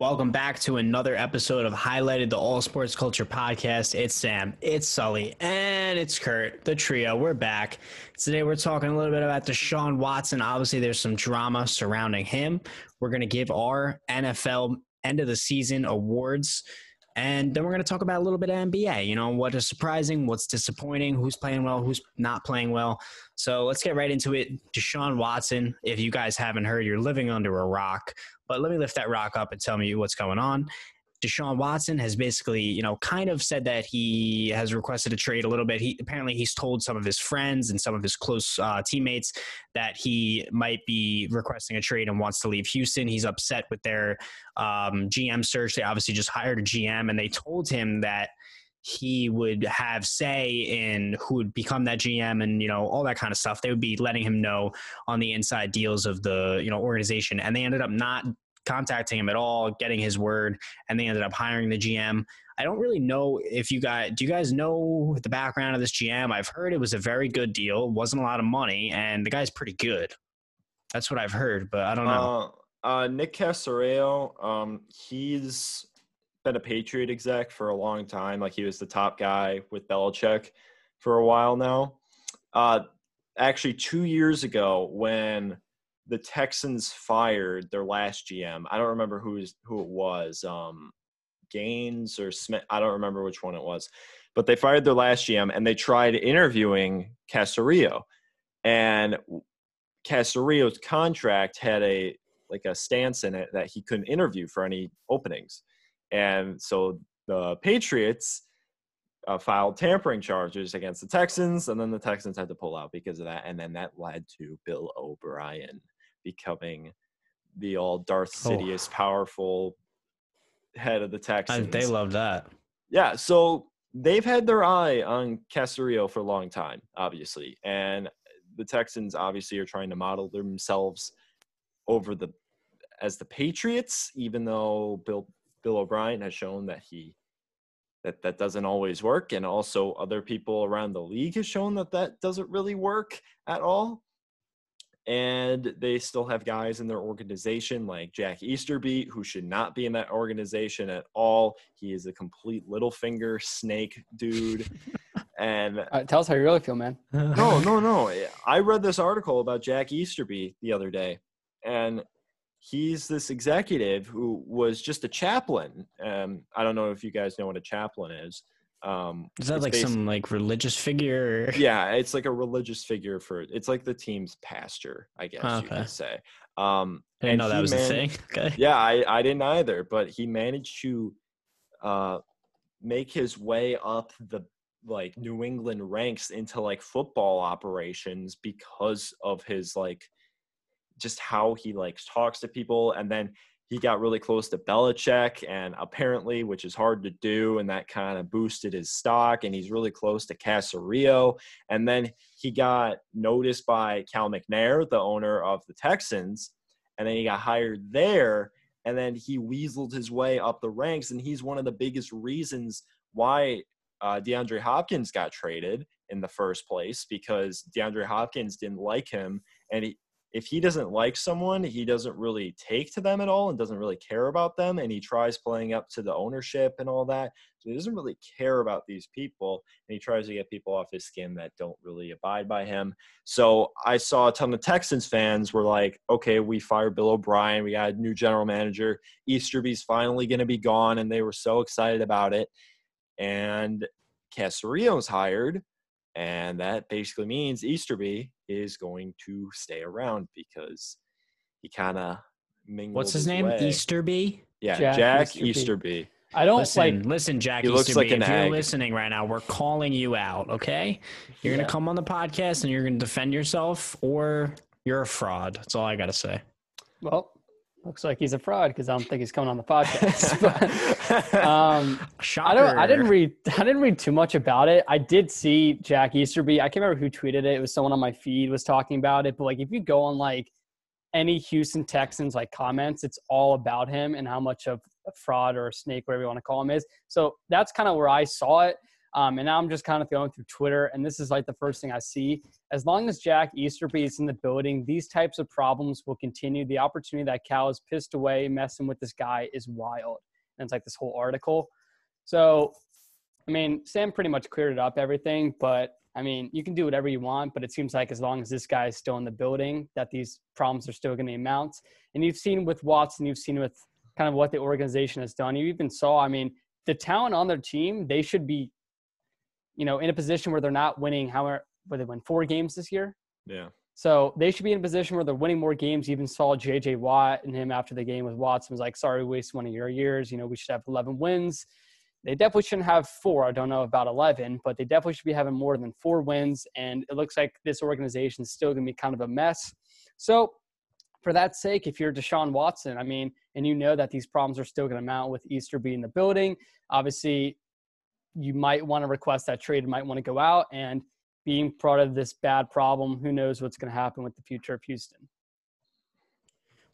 Welcome back to another episode of Highlighted the All Sports Culture Podcast. It's Sam, it's Sully, and it's Kurt, the trio. We're back. Today we're talking a little bit about Deshaun Watson. Obviously, there's some drama surrounding him. We're going to give our NFL end of the season awards. And then we're going to talk about a little bit of NBA. You know, what is surprising, what's disappointing, who's playing well, who's not playing well. So let's get right into it. Deshaun Watson, if you guys haven't heard, you're living under a rock. But let me lift that rock up and tell me what's going on. Deshaun Watson has basically, you know, kind of said that he has requested a trade a little bit. He apparently he's told some of his friends and some of his close uh, teammates that he might be requesting a trade and wants to leave Houston. He's upset with their um, GM search. They obviously just hired a GM, and they told him that he would have say in who would become that GM and you know all that kind of stuff. They would be letting him know on the inside deals of the you know organization, and they ended up not contacting him at all, getting his word, and they ended up hiring the GM. I don't really know if you guys do you guys know the background of this GM? I've heard it was a very good deal, wasn't a lot of money, and the guy's pretty good. That's what I've heard, but I don't know. Uh, uh, Nick Caserio, um, he's been a Patriot exec for a long time. Like he was the top guy with Belichick for a while now. Uh, actually, two years ago, when the Texans fired their last GM. I don't remember who's who it was, um, Gaines or Smith. I don't remember which one it was, but they fired their last GM and they tried interviewing Caserio, and Caserio's contract had a like a stance in it that he couldn't interview for any openings, and so the Patriots. Uh, filed tampering charges against the Texans, and then the Texans had to pull out because of that, and then that led to Bill O'Brien becoming the all Darth oh. Sidious oh. powerful head of the Texans. they love that. Yeah, so they've had their eye on Caserio for a long time, obviously, and the Texans obviously are trying to model themselves over the as the Patriots, even though Bill Bill O'Brien has shown that he that that doesn't always work, and also other people around the league has shown that that doesn't really work at all and they still have guys in their organization like Jack Easterby, who should not be in that organization at all. He is a complete little finger snake dude. and right, tell us how you really feel, man. no, no, no. I read this article about Jack Easterby the other day, and he's this executive who was just a chaplain. Um, I don't know if you guys know what a chaplain is. Um, Is that like some like religious figure? Yeah, it's like a religious figure for it's like the team's pastor, I guess okay. you could say. Um, I didn't know that was the thing. Okay. Yeah, I, I didn't either, but he managed to uh, make his way up the like New England ranks into like football operations because of his like just how he like talks to people and then he got really close to Belichick, and apparently, which is hard to do, and that kind of boosted his stock. And he's really close to Caserio. And then he got noticed by Cal McNair, the owner of the Texans, and then he got hired there. And then he weaseled his way up the ranks, and he's one of the biggest reasons why uh, DeAndre Hopkins got traded in the first place because DeAndre Hopkins didn't like him, and he, if he doesn't like someone, he doesn't really take to them at all and doesn't really care about them. And he tries playing up to the ownership and all that. So he doesn't really care about these people. And he tries to get people off his skin that don't really abide by him. So I saw a ton of Texans fans were like, okay, we fired Bill O'Brien. We got a new general manager. Easterby's finally going to be gone. And they were so excited about it. And Caserio's hired. And that basically means Easterby is going to stay around because he kind of mingles. What's his, his name? Way. Easterby. Yeah, Jack, Jack Easterby. Easterby. I don't listen, like. Listen, Jack he Easterby. Like if you're egg. listening right now, we're calling you out. Okay, you're yeah. gonna come on the podcast and you're gonna defend yourself, or you're a fraud. That's all I gotta say. Well, looks like he's a fraud because I don't think he's coming on the podcast. but, um, I don't. I didn't read. I didn't read too much about it. I did see Jack Easterby. I can't remember who tweeted it. It was someone on my feed was talking about it. But like, if you go on like any Houston Texans like comments, it's all about him and how much of a fraud or a snake, whatever you want to call him, is. So that's kind of where I saw it. Um, and now I'm just kind of going through Twitter, and this is like the first thing I see. As long as Jack Easterby is in the building, these types of problems will continue. The opportunity that Cal is pissed away messing with this guy is wild. And it's like this whole article. So, I mean, Sam pretty much cleared it up, everything, but I mean, you can do whatever you want, but it seems like as long as this guy is still in the building, that these problems are still going to amount. And you've seen with Watson, you've seen with kind of what the organization has done. You even saw, I mean, the talent on their team, they should be, you know, in a position where they're not winning. However, where they win four games this year. Yeah. So they should be in a position where they're winning more games. You even saw J.J. Watt and him after the game with Watson was like, "Sorry, we wasted one of your years. You know, we should have 11 wins." They definitely shouldn't have four. I don't know about 11, but they definitely should be having more than four wins. And it looks like this organization is still going to be kind of a mess. So, for that sake, if you're Deshaun Watson, I mean, and you know that these problems are still going to mount with Easterby in the building, obviously, you might want to request that trade, might want to go out. And being part of this bad problem, who knows what's going to happen with the future of Houston.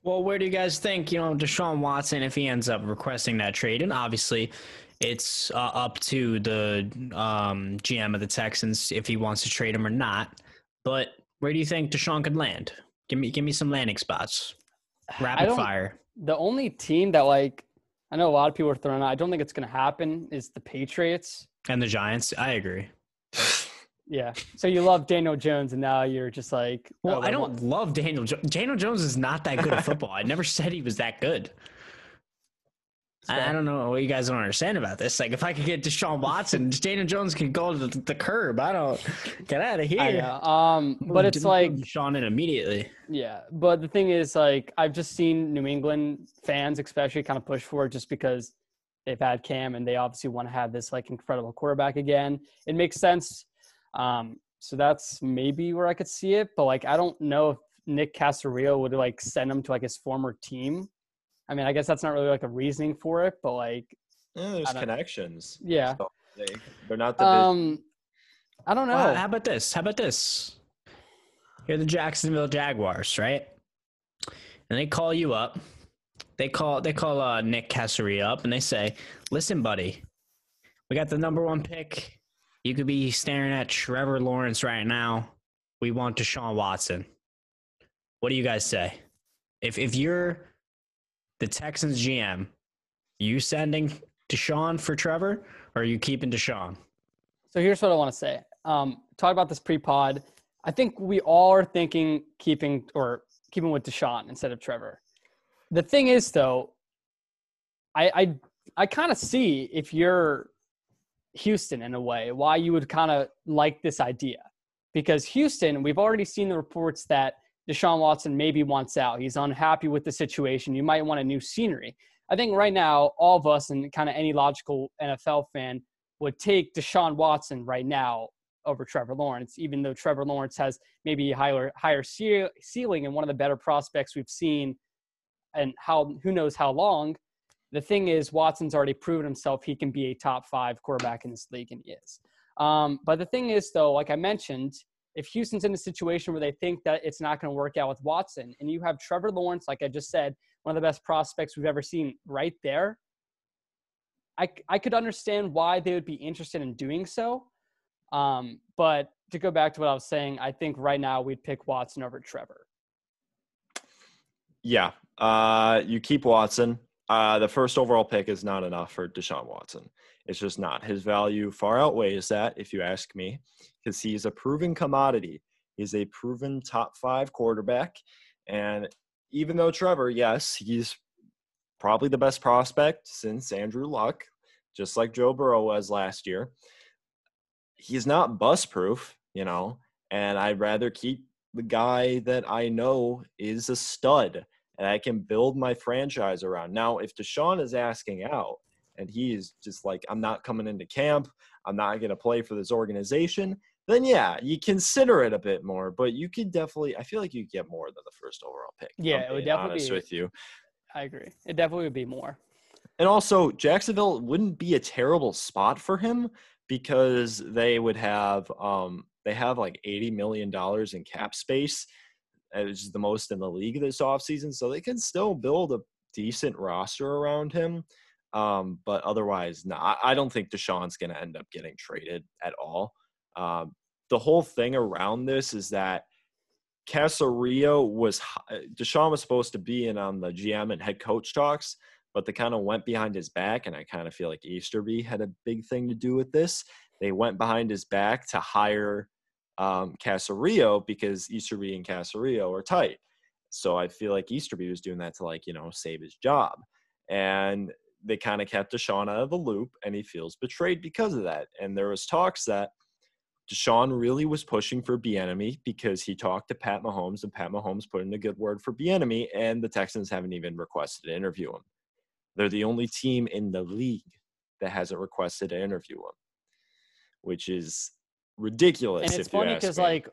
Well, where do you guys think, you know, Deshaun Watson, if he ends up requesting that trade, and obviously it's uh, up to the um, GM of the Texans if he wants to trade him or not. But where do you think Deshaun could land? Give me, give me some landing spots. Rapid fire. The only team that like, I know a lot of people are throwing out. I don't think it's going to happen. Is the Patriots and the Giants? I agree. Yeah. So you love Daniel Jones, and now you're just like. Well, oh, I don't love Daniel. Jo- Daniel Jones is not that good at football. I never said he was that good. I, I, don't know what you guys don't understand about this. Like, if I could get Deshaun Watson, Daniel Jones could go to the, the curb. I don't get out of here. Um, but it's like Sean in immediately. Yeah, but the thing is, like, I've just seen New England fans, especially, kind of push for it just because they've had Cam and they obviously want to have this like incredible quarterback again. It makes sense um, so that's maybe where I could see it. But like, I don't know if Nick Caserio would like send him to like his former team. I mean, I guess that's not really like a reasoning for it, but like, yeah, there's connections. Yeah, so they, are not the. Um, I don't know. Well, how about this? How about this? You're the Jacksonville Jaguars, right? And they call you up. They call they call uh, Nick Caserio up, and they say, "Listen, buddy, we got the number one pick you could be staring at Trevor Lawrence right now. We want Deshaun Watson. What do you guys say? If if you're the Texans GM, you sending Deshaun for Trevor, or are you keeping Deshaun? So here's what I want to say. Um, talk about this pre-pod. I think we all are thinking keeping or keeping with Deshaun instead of Trevor. The thing is, though, I I, I kind of see if you're Houston in a way, why you would kind of like this idea. Because Houston, we've already seen the reports that Deshaun Watson maybe wants out. He's unhappy with the situation. You might want a new scenery. I think right now, all of us and kind of any logical NFL fan would take Deshaun Watson right now over Trevor Lawrence, even though Trevor Lawrence has maybe a higher higher ceiling and one of the better prospects we've seen, and how who knows how long. The thing is, Watson's already proven himself he can be a top five quarterback in this league, and he is. Um, but the thing is, though, like I mentioned, if Houston's in a situation where they think that it's not going to work out with Watson, and you have Trevor Lawrence, like I just said, one of the best prospects we've ever seen right there, I, I could understand why they would be interested in doing so. Um, but to go back to what I was saying, I think right now we'd pick Watson over Trevor. Yeah. Uh, you keep Watson. Uh, the first overall pick is not enough for Deshaun Watson. It's just not. His value far outweighs that, if you ask me, because he's a proven commodity. He's a proven top five quarterback. And even though Trevor, yes, he's probably the best prospect since Andrew Luck, just like Joe Burrow was last year, he's not bust proof, you know, and I'd rather keep the guy that I know is a stud and I can build my franchise around. Now, if Deshaun is asking out and he's just like, I'm not coming into camp, I'm not going to play for this organization, then yeah, you consider it a bit more. But you could definitely, I feel like you get more than the first overall pick. Yeah, it would definitely honest be, with you. I agree. It definitely would be more. And also, Jacksonville wouldn't be a terrible spot for him because they would have um they have like 80 million dollars in cap space which is the most in the league this offseason. So they can still build a decent roster around him. Um, but otherwise, no, I, don't think Deshaun's going to end up getting traded at all. Um, the whole thing around this is that Caserio was Deshaun was supposed to be in on the GM and head coach talks, but they kind of went behind his back, and I kind of feel like Easterby had a big thing to do with this. They went behind his back to hire um, Caserio because Easterby and Caserio are tight. So I feel like Easterby was doing that to like you know save his job, and they kind of kept Deshaun out of the loop, and he feels betrayed because of that. And there was talks that Deshaun really was pushing for Bieniemy because he talked to Pat Mahomes, and Pat Mahomes put in a good word for Bieniemy, and the Texans haven't even requested to interview him. They're the only team in the league that hasn't requested to interview him, which is ridiculous. And it's funny because like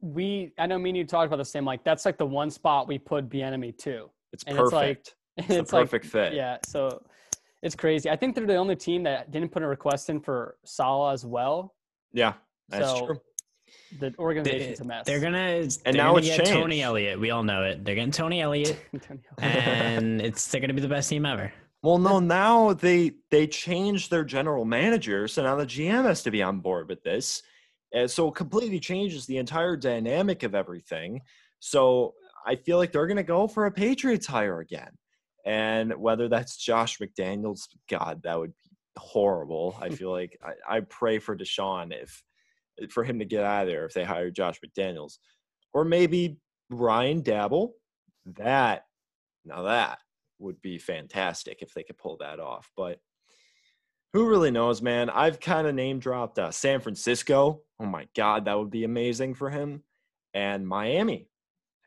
we, I know me and you talked about the same. Like that's like the one spot we put Bieniemy to. It's and perfect. It's, like, it's, a perfect like, fit. Yeah. So it's crazy. I think they're the only team that didn't put a request in for Saleh as well. Yeah, that's so, true. The organization's they, a mess. They're gonna and they're now gonna it's get changed. Tony Elliott. We all know it. They're getting Tony Elliott, and it's they're gonna be the best team ever. Well, no, now they they changed their general manager, so now the GM has to be on board with this, and so it completely changes the entire dynamic of everything. So I feel like they're gonna go for a Patriots hire again, and whether that's Josh McDaniels, God, that would be horrible. I feel like I, I pray for Deshaun if for him to get out of there if they hire Josh McDaniels, or maybe Brian Daboll. That now that would be fantastic if they could pull that off. But who really knows, man? I've kind of name dropped uh, San Francisco. Oh my God, that would be amazing for him. And Miami.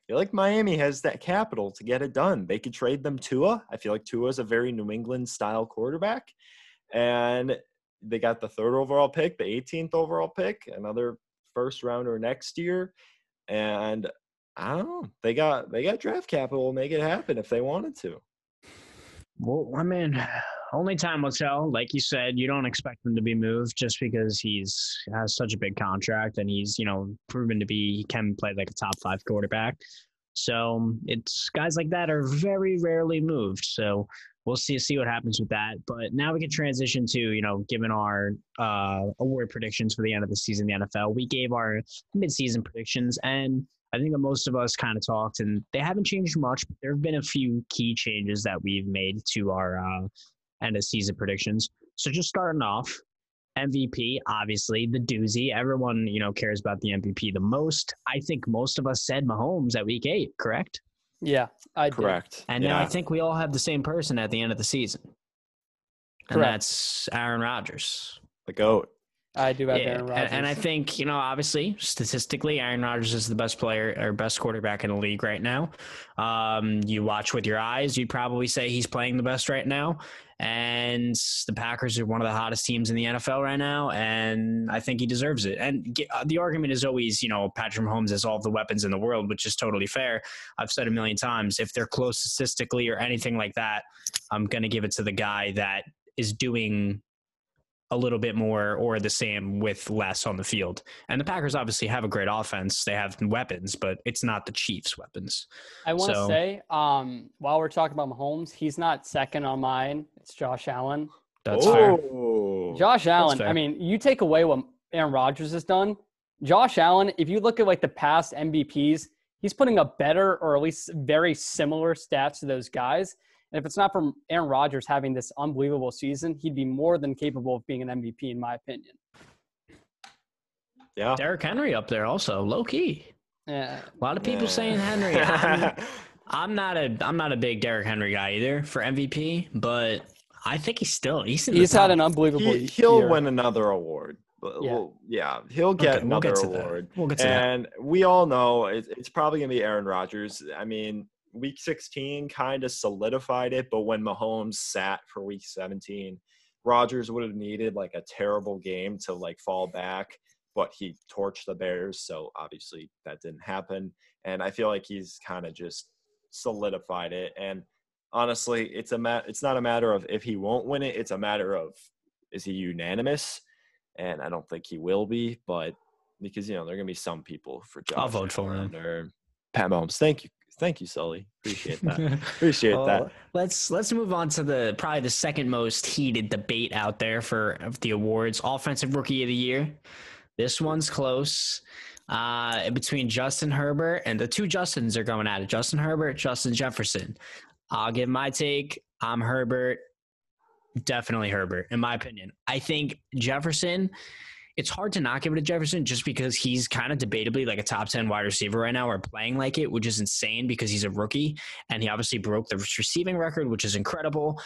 Feel like Miami has that capital to get it done. They could trade them Tua. I feel like Tua is a very New England style quarterback. And they got the third overall pick, the 18th overall pick, another first rounder next year. And I don't know. They got they got draft capital to make it happen if they wanted to. Well, I mean, only time will tell. Like you said, you don't expect him to be moved just because he's has such a big contract and he's you know proven to be he can play like a top five quarterback. So it's guys like that are very rarely moved. So we'll see see what happens with that. But now we can transition to you know, given our uh, award predictions for the end of the season, in the NFL, we gave our midseason predictions, and I think that most of us kind of talked, and they haven't changed much. But there have been a few key changes that we've made to our uh, end of season predictions. So just starting off, MVP, obviously the doozy. Everyone you know cares about the MVP the most. I think most of us said Mahomes at Week Eight. Correct? Yeah, I correct. Did. And yeah. now I think we all have the same person at the end of the season, and correct. that's Aaron Rodgers, the goat. I do have yeah. Aaron Rodgers. And, I think, you know, obviously, statistically, Aaron Rodgers is the best player or best quarterback in the league right now. Um, you watch with your eyes, you'd probably say he's playing the best right now. And the Packers are one of the hottest teams in the NFL right now. And I think he deserves it. And uh, the argument is always, you know, Patrick Mahomes has all the weapons in the world, which is totally fair. I've said a million times if they're close statistically or anything like that, I'm going to give it to the guy that is doing a little bit more or the same with less on the field. And the Packers obviously have a great offense. They have weapons, but it's not the Chiefs' weapons. I want to so, say, um, while we're talking about Mahomes, he's not second on mine. It's Josh Allen. That's oh. fair. Josh Allen. I mean, you take away what Aaron Rodgers has done. Josh Allen, if you look at like the past MVPs, he's putting up better or at least very similar stats to those guys. And if it's not from Aaron Rodgers having this unbelievable season, he'd be more than capable of being an MVP, in my opinion. Yeah. Derrick Henry up there also, low key. Yeah. A lot of people yeah. saying Henry. I'm, I'm, not a I'm not a big Derrick Henry guy either for MVP, but I think he's still he's he's had an unbelievable. He, will win another award. Yeah. Well, yeah, he'll get okay, another we'll get award. We'll get to and that. we all know it, it's probably gonna be Aaron Rodgers. I mean, week 16 kind of solidified it, but when Mahomes sat for week 17, Rodgers would have needed like a terrible game to like fall back, but he torched the Bears, so obviously that didn't happen. And I feel like he's kind of just solidified it. And honestly, it's a mat- it's not a matter of if he won't win it, it's a matter of is he unanimous? And I don't think he will be, but because you know there are gonna be some people for Josh. I'll vote for him. Or Pat Mahomes. Thank you, Thank you, Sully. Appreciate that. Appreciate well, that. Let's let's move on to the probably the second most heated debate out there for the awards, offensive rookie of the year. This one's close. Uh, between Justin Herbert and the two Justins are going at it. Justin Herbert, Justin Jefferson. I'll give my take. I'm Herbert. Definitely Herbert, in my opinion. I think Jefferson it's hard to not give it to Jefferson just because he's kind of debatably like a top 10 wide receiver right now or playing like it, which is insane because he's a rookie and he obviously broke the receiving record, which is incredible.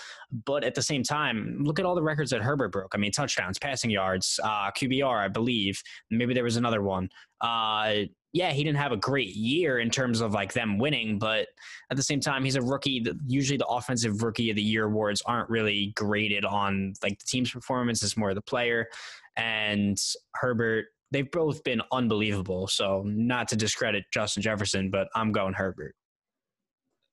But at the same time, look at all the records that Herbert broke. I mean, touchdowns, passing yards, uh, QBR, I believe. Maybe there was another one. Uh, yeah, he didn't have a great year in terms of like them winning, but at the same time, he's a rookie. Usually, the offensive rookie of the year awards aren't really graded on like the team's performance; it's more the player and Herbert. They've both been unbelievable. So not to discredit Justin Jefferson, but I'm going Herbert.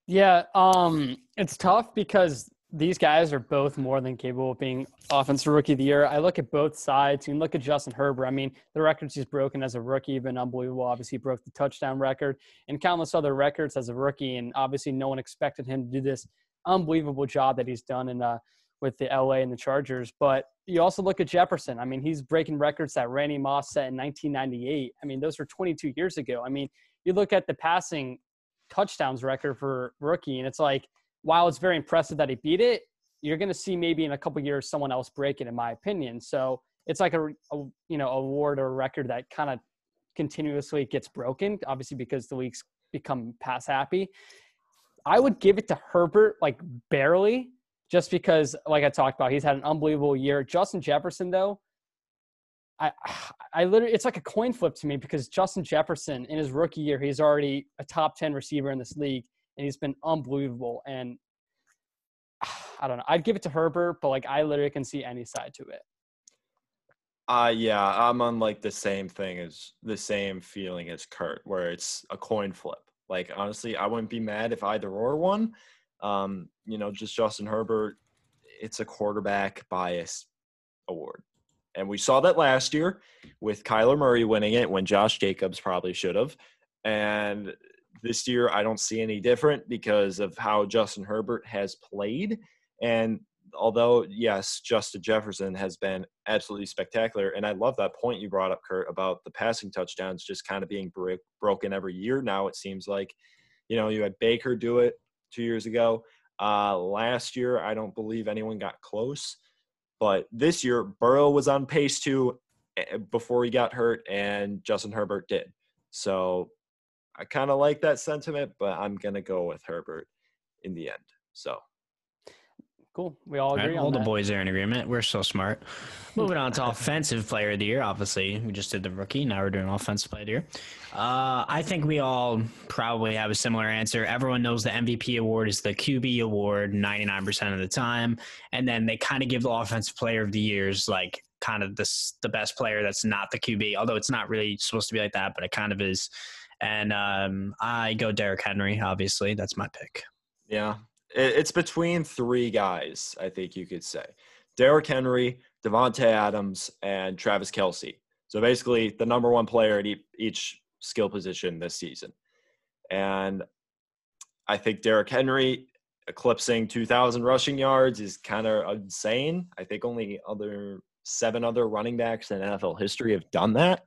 Yeah, um, it's tough because these guys are both more than capable of being offensive rookie of the year. I look at both sides. You can look at Justin Herbert. I mean, the records he's broken as a rookie have been unbelievable. Obviously, he broke the touchdown record and countless other records as a rookie. And obviously, no one expected him to do this unbelievable job that he's done in uh, with the LA and the Chargers. But you also look at Jefferson. I mean, he's breaking records that Randy Moss set in 1998. I mean, those were 22 years ago. I mean, you look at the passing touchdowns record for rookie, and it's like, while it's very impressive that he beat it, you're going to see maybe in a couple years someone else break it, in my opinion. So it's like a, a you know award or record that kind of continuously gets broken, obviously because the leagues become pass happy. I would give it to Herbert like barely just because, like I talked about, he's had an unbelievable year. Justin Jefferson, though, I, I literally, it's like a coin flip to me because Justin Jefferson in his rookie year, he's already a top 10 receiver in this league and he's been unbelievable. And I don't know, I'd give it to Herbert, but like I literally can see any side to it. Uh, yeah, I'm on like the same thing as the same feeling as Kurt, where it's a coin flip. Like, honestly, I wouldn't be mad if either or won. Um, you know, just Justin Herbert, it's a quarterback bias award. And we saw that last year with Kyler Murray winning it when Josh Jacobs probably should have. And this year, I don't see any different because of how Justin Herbert has played. And although, yes, Justin Jefferson has been absolutely spectacular. And I love that point you brought up, Kurt, about the passing touchdowns just kind of being broken every year now, it seems like. You know, you had Baker do it two years ago. Uh, last year, I don't believe anyone got close. But this year, Burrow was on pace to eh, before he got hurt, and Justin Herbert did. So I kind of like that sentiment, but I'm going to go with Herbert in the end. So Cool. We all agree. Right, all the boys are in agreement. We're so smart. Moving on to offensive player of the year. Obviously, we just did the rookie. Now we're doing offensive player of the year. Uh, I think we all probably have a similar answer. Everyone knows the MVP award is the QB award 99% of the time. And then they kind of give the offensive player of the years like kind of this the best player that's not the QB, although it's not really supposed to be like that, but it kind of is. And um, I go Derrick Henry, obviously. That's my pick. Yeah, it's between three guys, I think you could say. Derrick Henry, Davante Adams, and Travis Kelce. So basically, the number one player at each skill position this season. And I think Derrick Henry eclipsing 2,000 rushing yards is kind of insane. I think only other seven other running backs in NFL history have done that.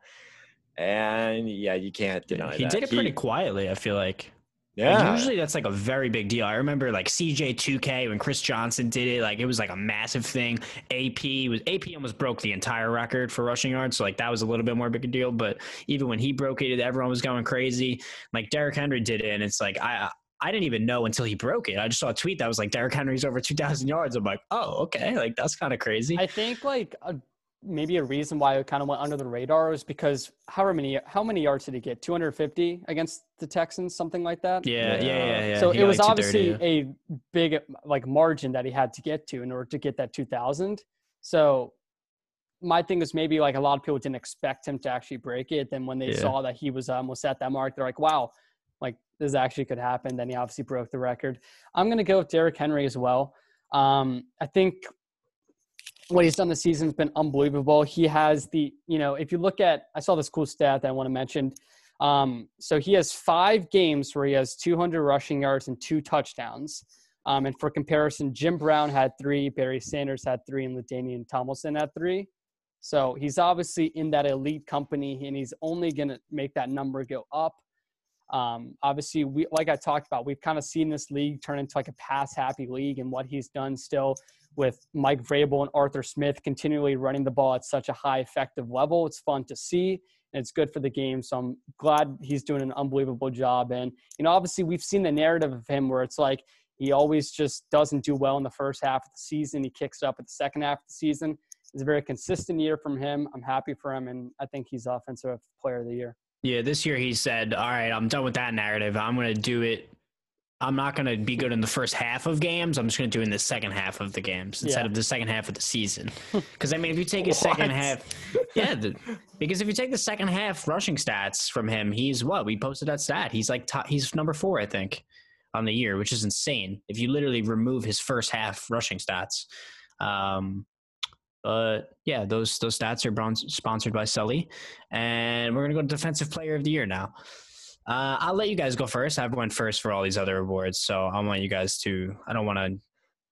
And yeah, you can't deny he that. did it pretty he, quietly, I feel like. Yeah. Like usually that's like a very big deal. I remember like CJ2K when Chris Johnson did it, like it was like a massive thing. AP was AP almost broke the entire record for rushing yards, so like that was a little bit more big a deal. But even when he broke it, everyone was going crazy. Like Derrick Henry did it, and it's like I I didn't even know until he broke it. I just saw a tweet that was like Derrick Henry's over 2,000 yards. I'm like, oh, okay, like that's kind of crazy. I think like a maybe a reason why it kind of went under the radar is because however many how many yards did he get? 250 against the texans something like that? Yeah yeah yeah, yeah. so he it was obviously a big like margin that he had to get to in order to get that 2000 so my thing is maybe like a lot of people didn't expect him to actually break it. Then when they yeah. saw that he was almost at that mark they're like wow like this actually could happen. Then he obviously broke the record. I'm going to go with Derrick henry as well. Um, i think what he's done this season has been unbelievable. He has the, you know, if you look at, I saw this cool stat that I want to mention. Um, so he has five games where he has 200 rushing yards and two touchdowns. Um, and for comparison, Jim Brown had three, Barry Sanders had three, and LaDainian Tomlinson had three. So he's obviously in that elite company, and he's only going to make that number go up. Um, obviously, we like I talked about, we've kind of seen this league turn into like a pass happy league, and what he's done still with Mike Vrabel and Arthur Smith continually running the ball at such a high effective level. It's fun to see and it's good for the game. So I'm glad he's doing an unbelievable job. And, you know, obviously we've seen the narrative of him where it's like he always just doesn't do well in the first half of the season. He kicks up at the second half of the season. It's a very consistent year from him. I'm happy for him, and I think he's offensive player of the year. Yeah, this year he said, "All right, I'm done with that narrative. I'm going to do it I'm not going to be good in the first half of games. I'm just going to do in the second half of the games instead yeah. of the second half of the season. Because I mean, if you take a second half, yeah, the, because if you take the second half rushing stats from him, he's what we posted that stat. He's like top, he's number four, I think, on the year, which is insane. If you literally remove his first half rushing stats, um, but yeah, those those stats are sponsored by Sully, and we're gonna go to defensive player of the year now. Uh, I'll let you guys go first. I've went first for all these other awards, so I want you guys to. I don't want to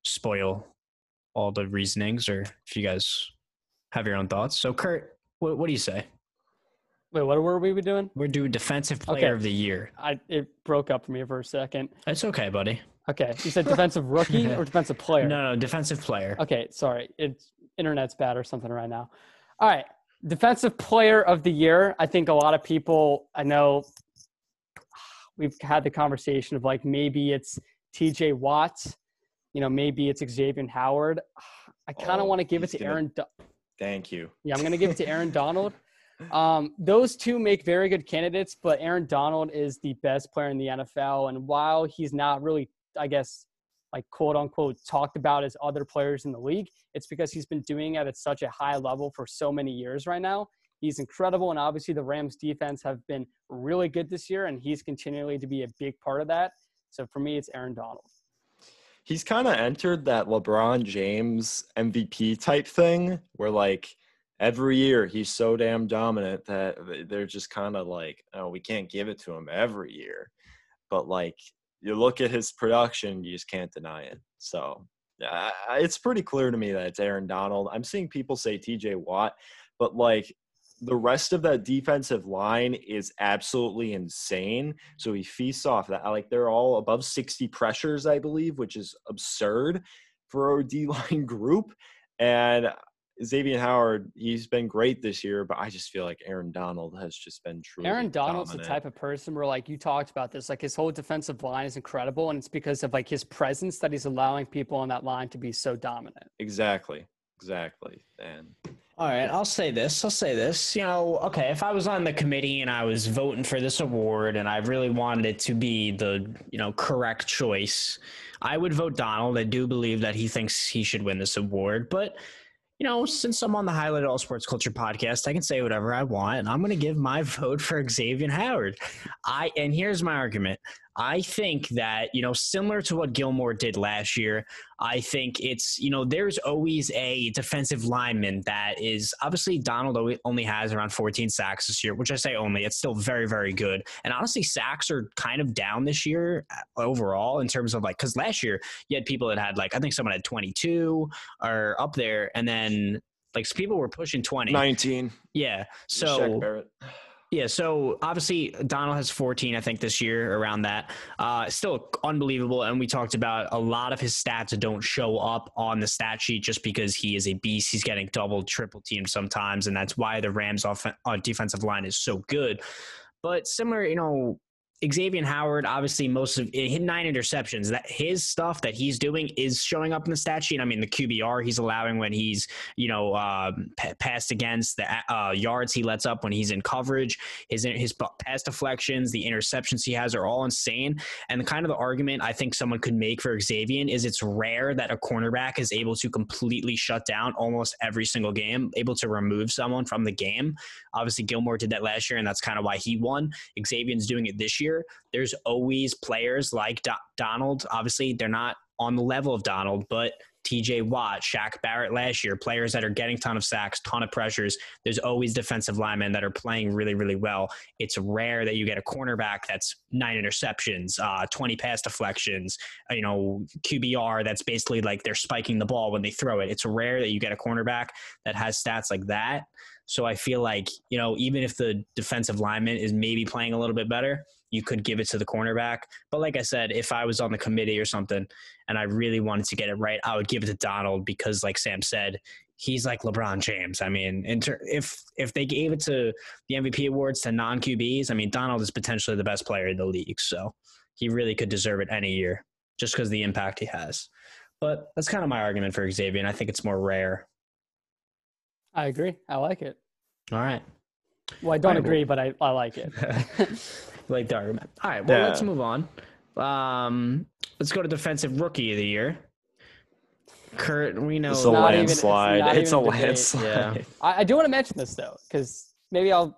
spoil all the reasonings, or if you guys have your own thoughts. So, Kurt, what, what do you say? Wait, what were we doing? We're doing defensive player okay. of the year. I it broke up for me for a second. It's okay, buddy. Okay, you said defensive rookie or defensive player? No, no, defensive player. Okay, sorry, it's internet's bad or something right now. All right, defensive player of the year. I think a lot of people. I know we've had the conversation of like maybe it's TJ Watts, you know, maybe it's Xavier Howard. I kind of oh, want to give it to gonna, Aaron. Do- thank you. Yeah, I'm going to give it to Aaron Donald. Um, those two make very good candidates, but Aaron Donald is the best player in the NFL. And while he's not really, I guess, like quote unquote talked about as other players in the league, it's because he's been doing it at such a high level for so many years right now. He's incredible, and obviously the Rams defense have been really good this year, and he's continually to be a big part of that. So for me, it's Aaron Donald. He's kind of entered that LeBron James MVP type thing where like every year he's so damn dominant that they're just kind of like, oh, we can't give it to him every year. But like you look at his production, you just can't deny it. So uh, it's pretty clear to me that it's Aaron Donald. I'm seeing people say TJ Watt, but like the rest of that defensive line is absolutely insane. So he feasts off that. Like they're all above 60 pressures, I believe, which is absurd for a D line group. And Xavier Howard, he's been great this year, but I just feel like Aaron Donald has just been true. Aaron Donald's dominant. the type of person where, like, you talked about this, like his whole defensive line is incredible, and it's because of like his presence that he's allowing people on that line to be so dominant. Exactly, exactly, and all right, I'll say this. I'll say this. You know, okay, if I was on the committee and I was voting for this award and I really wanted it to be the, you know, correct choice, I would vote Donald. I do believe that he thinks he should win this award, but you know, since I'm on the Highlight All Sports Culture podcast, I can say whatever I want, and I'm going to give my vote for Xavier Howard. I and here's my argument: I think that, you know, similar to what Gilmore did last year, I think it's, you know, there's always a defensive lineman that is obviously Donald only has around 14 sacks this year, which I say only. It's still very, very good. And honestly, sacks are kind of down this year uh, overall in terms of like, because last year you had people that had like, I think someone had 22 or up there. And then like people were pushing 20. 19. Yeah. So. Yeah, so obviously Donald has 14, I think, this year around that. Uh, still unbelievable, and we talked about a lot of his stats don't show up on the stat sheet just because he is a beast. He's getting double, triple teamed sometimes, and that's why the Rams' off- uh, defensive line is so good. But similar, you know, Xavier Howard, obviously, most of it hit nine interceptions. That his stuff that he's doing is showing up in the stat sheet. I mean, the QBR he's allowing when he's you know uh, p- passed against the uh, yards he lets up when he's in coverage. His his pass deflections, the interceptions he has are all insane. And the kind of the argument I think someone could make for Xavier is it's rare that a cornerback is able to completely shut down almost every single game, able to remove someone from the game. Obviously, Gilmore did that last year, and that's kind of why he won. Xavier's doing it this year. There's always players like Do- Donald. Obviously, they're not on the level of Donald, but TJ Watt, Shaq Barrett last year, players that are getting ton of sacks, ton of pressures. There's always defensive linemen that are playing really, really well. It's rare that you get a cornerback that's nine interceptions, uh, 20 pass deflections, uh, you know, QBR that's basically like they're spiking the ball when they throw it. It's rare that you get a cornerback that has stats like that. So I feel like, you know, even if the defensive lineman is maybe playing a little bit better, you could give it to the cornerback. But like I said, if I was on the committee or something and I really wanted to get it right, I would give it to Donald because, like Sam said, he's like LeBron James. I mean, ter- if if they gave it to the MVP awards to non QBs, I mean, Donald is potentially the best player in the league, so he really could deserve it any year just because the impact he has. But that's kind of my argument for Xavier, and I think it's more rare. I agree. I like it. All right. Well, I don't right, agree, but I, I like it. like the argument. All right. Well, yeah. let's move on. Um, let's go to defensive rookie of the year. Kurt, we know it's a landslide. Even, it's, it's a landslide. Yeah. I, I, do want to mention this though, because maybe I'll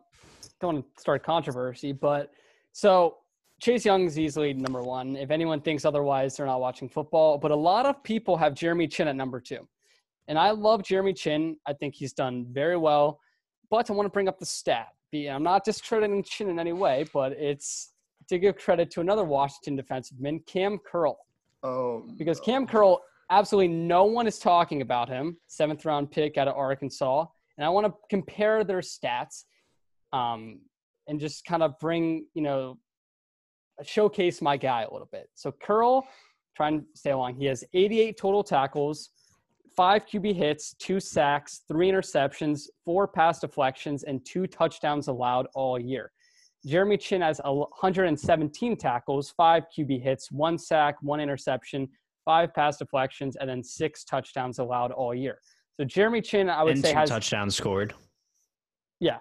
don't want to start controversy, but so Chase Young is easily number one. If anyone thinks otherwise, they're not watching football. But a lot of people have Jeremy Chinn at number two. And I love Jeremy Chinn. I think he's done very well. But I want to bring up the stat. I'm not discrediting Chinn in any way, but it's to give credit to another Washington defenseman, Kam Curl. Oh, because Kam Curl, absolutely no one is talking about him. Seventh round pick out of Arkansas, and I want to compare their stats, um, and just kind of bring you know, showcase my guy a little bit. So Curl, trying to stay along. He has 88 total tackles, five QB hits, two sacks, three interceptions, four pass deflections, and two touchdowns allowed all year. Jeremy Chinn has 117 tackles, five QB hits, one sack, one interception, five pass deflections, and then six touchdowns allowed all year. So Jeremy Chinn, I would and say, has touchdowns scored. Yeah,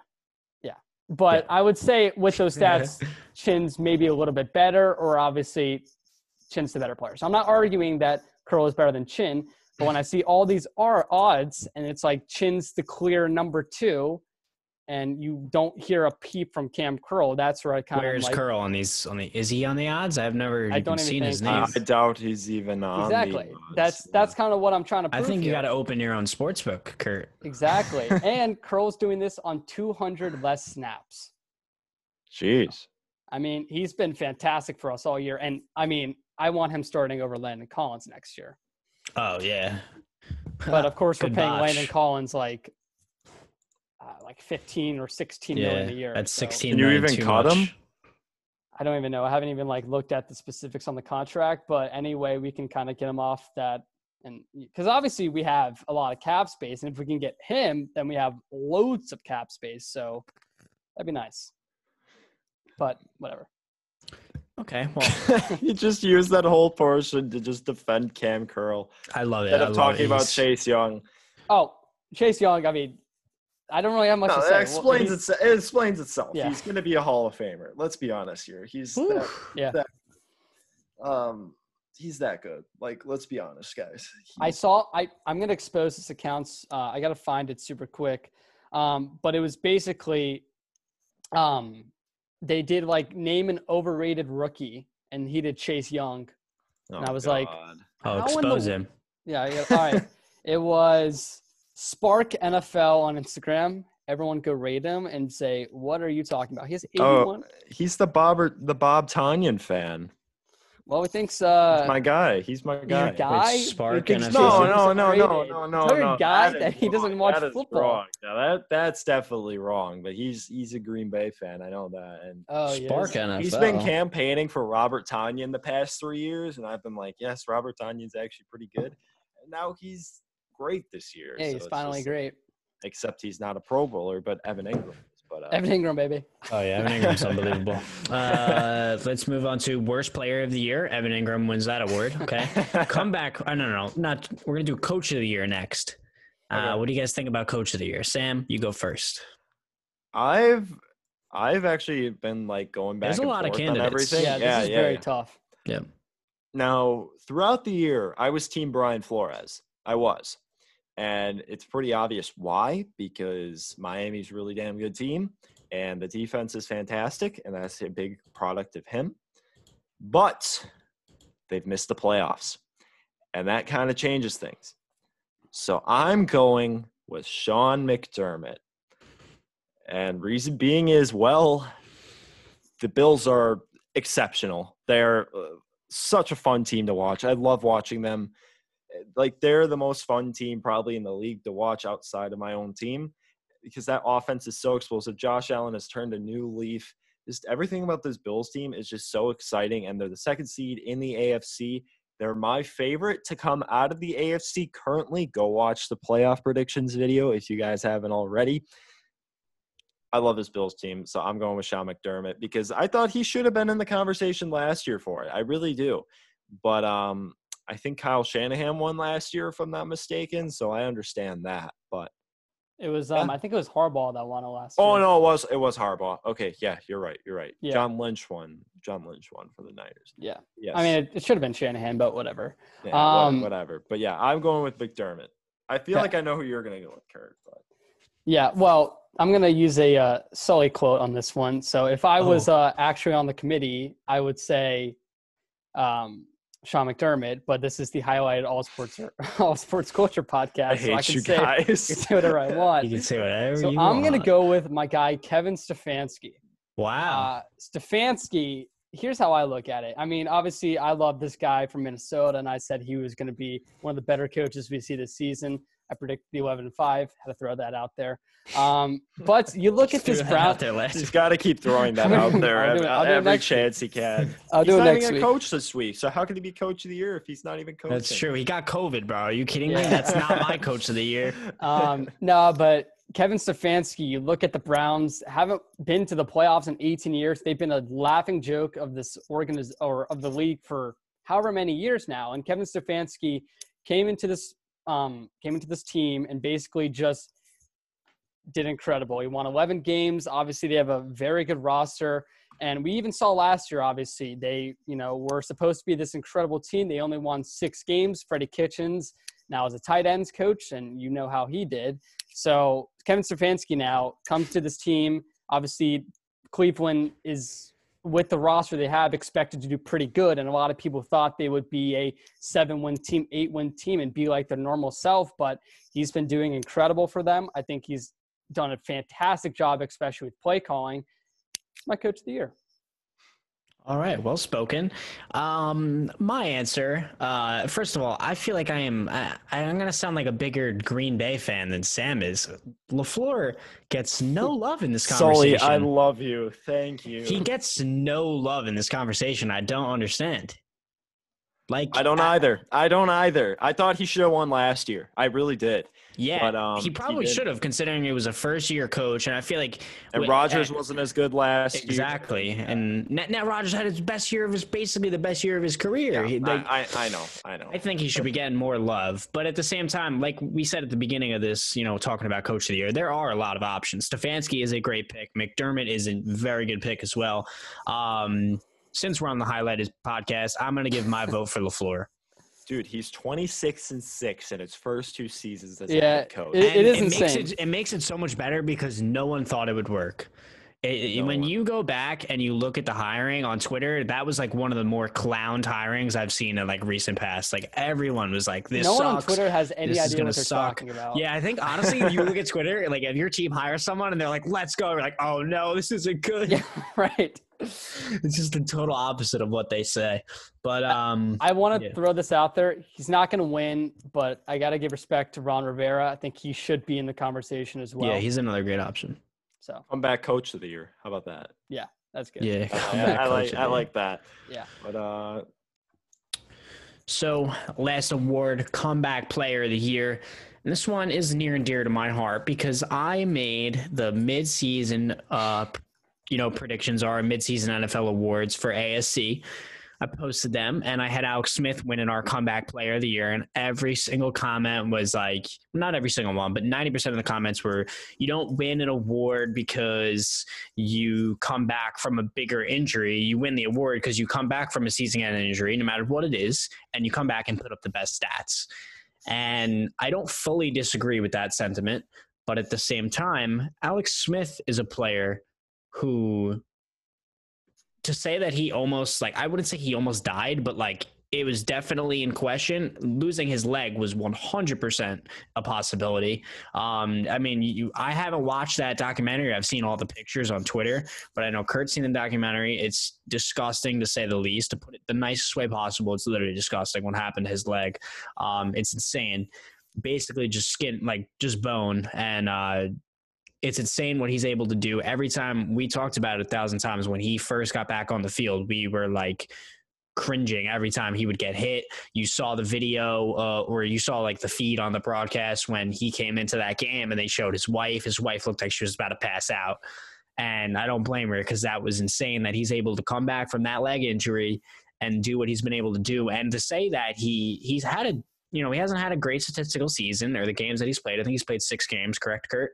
yeah. But yeah. I would say with those stats, Chinn's maybe a little bit better, or obviously Chinn's the better player. So I'm not arguing that Curl is better than Chinn, but when I see all these are odds and it's like Chinn's the clear number two, and you don't hear a peep from Kam Curl, that's where I kind Where's of like, Curl on these on the is he on the odds? I've never I even seen his name. I doubt he's even on Exactly. That's that's kind of what I'm trying to I think you got to open your own sports book, Kurt. Exactly. and Curl's doing this on 200 less snaps. Jeez. I mean, he's been fantastic for us all year and I mean, I want him starting over Landon Collins next year. Oh yeah. But of course, we're paying botch. Landon Collins like uh, like 15 or 16 yeah, million a year. That's 16. So. you even caught much. him? I don't even know. I haven't even like looked at the specifics on the contract, but anyway, we can kind of get him off that. And because obviously we have a lot of cap space, and if we can get him, then we have loads of cap space. So that'd be nice. But whatever. Okay, well, you just use that whole portion to just defend Kam Curl. I love it. Instead of talking about Chase Young. Oh, Chase Young. I mean, I don't really have much no, to say. It explains well, itself. It explains itself. Yeah. He's going to be a Hall of Famer. Let's be honest here. He's that, yeah. That, um, he's that good. Like, let's be honest, guys. He's, I saw. I I'm going to expose this accounts. Uh, I got to find it super quick. Um, but it was basically, um, they did like name an overrated rookie, and he did Chase Young, oh, and I was God. like, "Oh, expose the, him." Yeah, yeah. All right. it was Spark NFL on Instagram. Everyone go rate him and say, "What are you talking about?" He has 81. Oh, he's the Bob the Bob Tonyan fan. Well, we think uh, He's my guy. He's my guy. Your guy? Wait, Spark and no, no, no, no, no, no, Tell no. guy that, that he doesn't watch that football. Wrong. Now that that's definitely wrong. But he's he's a Green Bay fan. I know that. And oh, Spark yes. NFL. He's been campaigning for Robert Tonyan the past three years, and I've been like, yes, Robert Tonyan's actually pretty good. And now he's great this year. Yeah, so he's finally just, great. Except he's not a Pro Bowler, but Evan Engram but uh, Evan Engram, baby. Oh yeah, Evan Engram's unbelievable. Uh, let's move on to worst player of the year. Evan Ingram wins that award. Okay, comeback. Oh, no, no, no, not. We're gonna do coach of the year next. Uh, okay. What do you guys think about coach of the year? Sam, you go first. I've I've actually been like going back. There's a lot of candidates. everything. Yeah, yeah, this is yeah, very yeah. tough. Yeah. Now, throughout the year, I was Team Brian Flores. I was. And it's pretty obvious why, because Miami's really damn good team and the defense is fantastic, and that's a big product of him. But they've missed the playoffs. and that kind of changes things. So I'm going with Sean McDermott. And reason being is, well, the Bills are exceptional. They're uh, such a fun team to watch. I love watching them. Like they're the most fun team probably in the league to watch outside of my own team because that offense is so explosive. Josh Allen has turned a new leaf. Just everything about this Bills team is just so exciting, and they're the second seed in the AFC. They're my favorite to come out of the AFC currently. Go watch the playoff predictions video if you guys haven't already. I love this Bills team, so I'm going with Sean McDermott because I thought he should have been in the conversation last year for it. I really do. But um, I think Kyle Shanahan won last year, if I'm not mistaken, so I understand that. But it was, um, yeah. I think it was Harbaugh that won it last. Oh year. no, it was it was Harbaugh. Okay, yeah, you're right. You're right. Yeah. John Lynch won. John Lynch won for the Niners. Yeah. Yes. I mean, it, it should have been Shanahan, but whatever. Yeah, um, whatever. But yeah, I'm going with McDermott. I feel yeah. like I know who you're going to go with, Kurt. But. Yeah. Well, I'm going to use a uh, Sully quote on this one. So if I was oh. uh, actually on the committee, I would say um, Sean McDermott, but this is the highlighted all sports all sports culture podcast. I hate so I can you say, guys. can say whatever I want. You can say whatever so I'm want. gonna go with my guy Kevin Stefanski. Wow. Uh, Stefanski. Here's how I look at it. I mean, obviously, I love this guy from Minnesota, and I said he was going to be one of the better coaches we see this season. I predict the 11 and 5. Had to throw that out there. Um, but you look at this Brown. He's got to keep throwing that out there it, every chance week. he can. I'll he's do it not next even week. a coach this week. So how can he be coach of the year if he's not even coaching? That's true. He got COVID, bro. Are you kidding yeah. me? That's not my coach of the year. Um, no, but Kevin Stefanski, you look at the Browns, haven't been to the playoffs in 18 years. They've been a laughing joke of this organiz- or of the league for however many years now. And Kevin Stefanski came into this um, came into this team and basically just did incredible. He won 11 games. Obviously, they have a very good roster. And we even saw last year, obviously, they, you know, were supposed to be this incredible team. They only won six games. Freddie Kitchens now is a tight ends coach, and you know how he did. So Kevin Stefanski now comes to this team. Obviously, Cleveland is with the roster they have expected to do pretty good and a lot of people thought they would be a seven win team eight win team and be like their normal self but he's been doing incredible for them. I think he's done a fantastic job especially with play calling. My coach of the year all right, well spoken. Um, my answer, uh, first of all, I feel like I am. I, I'm going to sound like a bigger Green Bay fan than Sam is. Lafleur gets no love in this conversation. Sully, I love you. Thank you. He gets no love in this conversation. I don't understand. Like I don't I, either. I don't either. I thought he should have won last year. I really did. Yeah, but, um, he probably he should have, considering he was a first year coach. And I feel like and Rodgers wasn't as good last exactly. year. Exactly. And now Rodgers had his best year of his basically the best year of his career. Yeah, he, like, I, I know, I know. I think he should be getting more love. But at the same time, like we said at the beginning of this, you know, talking about coach of the year, there are a lot of options. Stefanski is a great pick. McDermott is a very good pick as well. Um, since we're on the highlighted podcast, I'm going to give my vote for Lafleur. Dude, he's 26 and 6 in his first two seasons as yeah, a head coach. It, it is it insane. Makes it, it, makes it so much better because no one thought it would work. It, no when one. you go back and you look at the hiring on Twitter, that was like one of the more clowned hirings I've seen in like recent past. Like everyone was like, "This." No sucks. one on Twitter has any this idea what they're suck. talking about. Yeah, I think honestly, if you look at Twitter, like if your team hires someone and they're like, "Let's go," you're like, "Oh no, this isn't good." Yeah, right. It's just the total opposite of what they say. But um, I, I want to yeah. throw this out there. He's not going to win, but I got to give respect to Ron Rivera. I think he should be in the conversation as well. Yeah, he's another great option. So comeback coach of the year. How about that? Yeah, that's good. Yeah, I, I like I like that. Yeah, but uh. So last award, comeback player of the year. And this one is near and dear to my heart because I made the mid-season, uh, you know, predictions are mid-season NFL awards for ASC. I posted them and I had Alex Smith winning our comeback player of the year. And every single comment was like, not every single one, but 90% of the comments were, you don't win an award because you come back from a bigger injury. You win the award because you come back from a season ending injury, no matter what it is, and you come back and put up the best stats. And I don't fully disagree with that sentiment. But at the same time, Alex Smith is a player who to say that he almost like I wouldn't say he almost died, but like it was definitely in question. Losing his leg was 100% a possibility. Um, I mean, you, I haven't watched that documentary. I've seen all the pictures on Twitter, but I know Kurt's seen the documentary. It's disgusting to say the least. To put it the nicest way possible, it's literally disgusting what happened to his leg. Um, it's insane. Basically, just skin, like just bone, and uh, it's insane what he's able to do. Every time we talked about it a thousand times when he first got back on the field, we were like cringing every time he would get hit. You saw the video uh, or you saw like the feed on the broadcast when he came into that game and they showed his wife. His wife looked like she was about to pass out. And I don't blame her because that was insane that he's able to come back from that leg injury and do what he's been able to do. And to say that he he's had a you know he hasn't had a great statistical season or the games that he's played. I think he's played six games, correct, Kurt?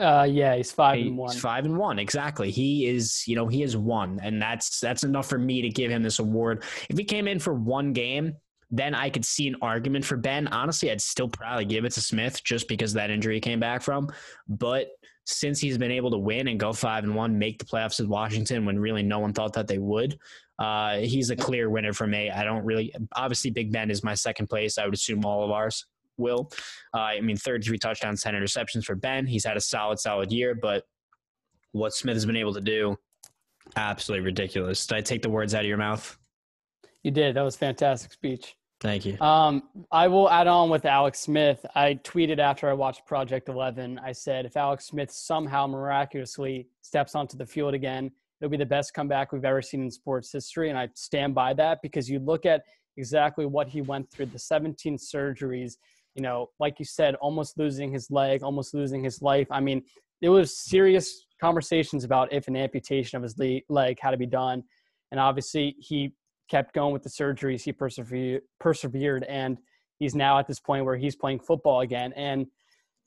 Uh, yeah, he's five he, and one. Five and one, exactly. He is, you know, he is one, and that's that's enough for me to give him this award. If he came in for one game, then I could see an argument for Ben. Honestly, I'd still probably give it to Smith just because that injury he came back from. But since he's been able to win and go five and one, make the playoffs with Washington when really no one thought that they would, uh, he's a clear winner for me. I don't really, obviously, Big Ben is my second place. I would assume all of ours will. Uh, I mean, 33 touchdowns, 10 interceptions for Ben. He's had a solid, solid year, but what Smith has been able to do, absolutely ridiculous. Did I take the words out of your mouth? You did. That was fantastic speech. Thank you. Um, I will add on with Alex Smith. I tweeted after I watched Project 11. I said, if Alex Smith somehow miraculously steps onto the field again, it'll be the best comeback we've ever seen in sports history. And I stand by that because you look at exactly what he went through the 17 surgeries, you know, like you said, almost losing his leg, almost losing his life. I mean, there was serious conversations about if an amputation of his leg had to be done. And obviously, he kept going with the surgeries. He persevered, persevered, and he's now at this point where he's playing football again. And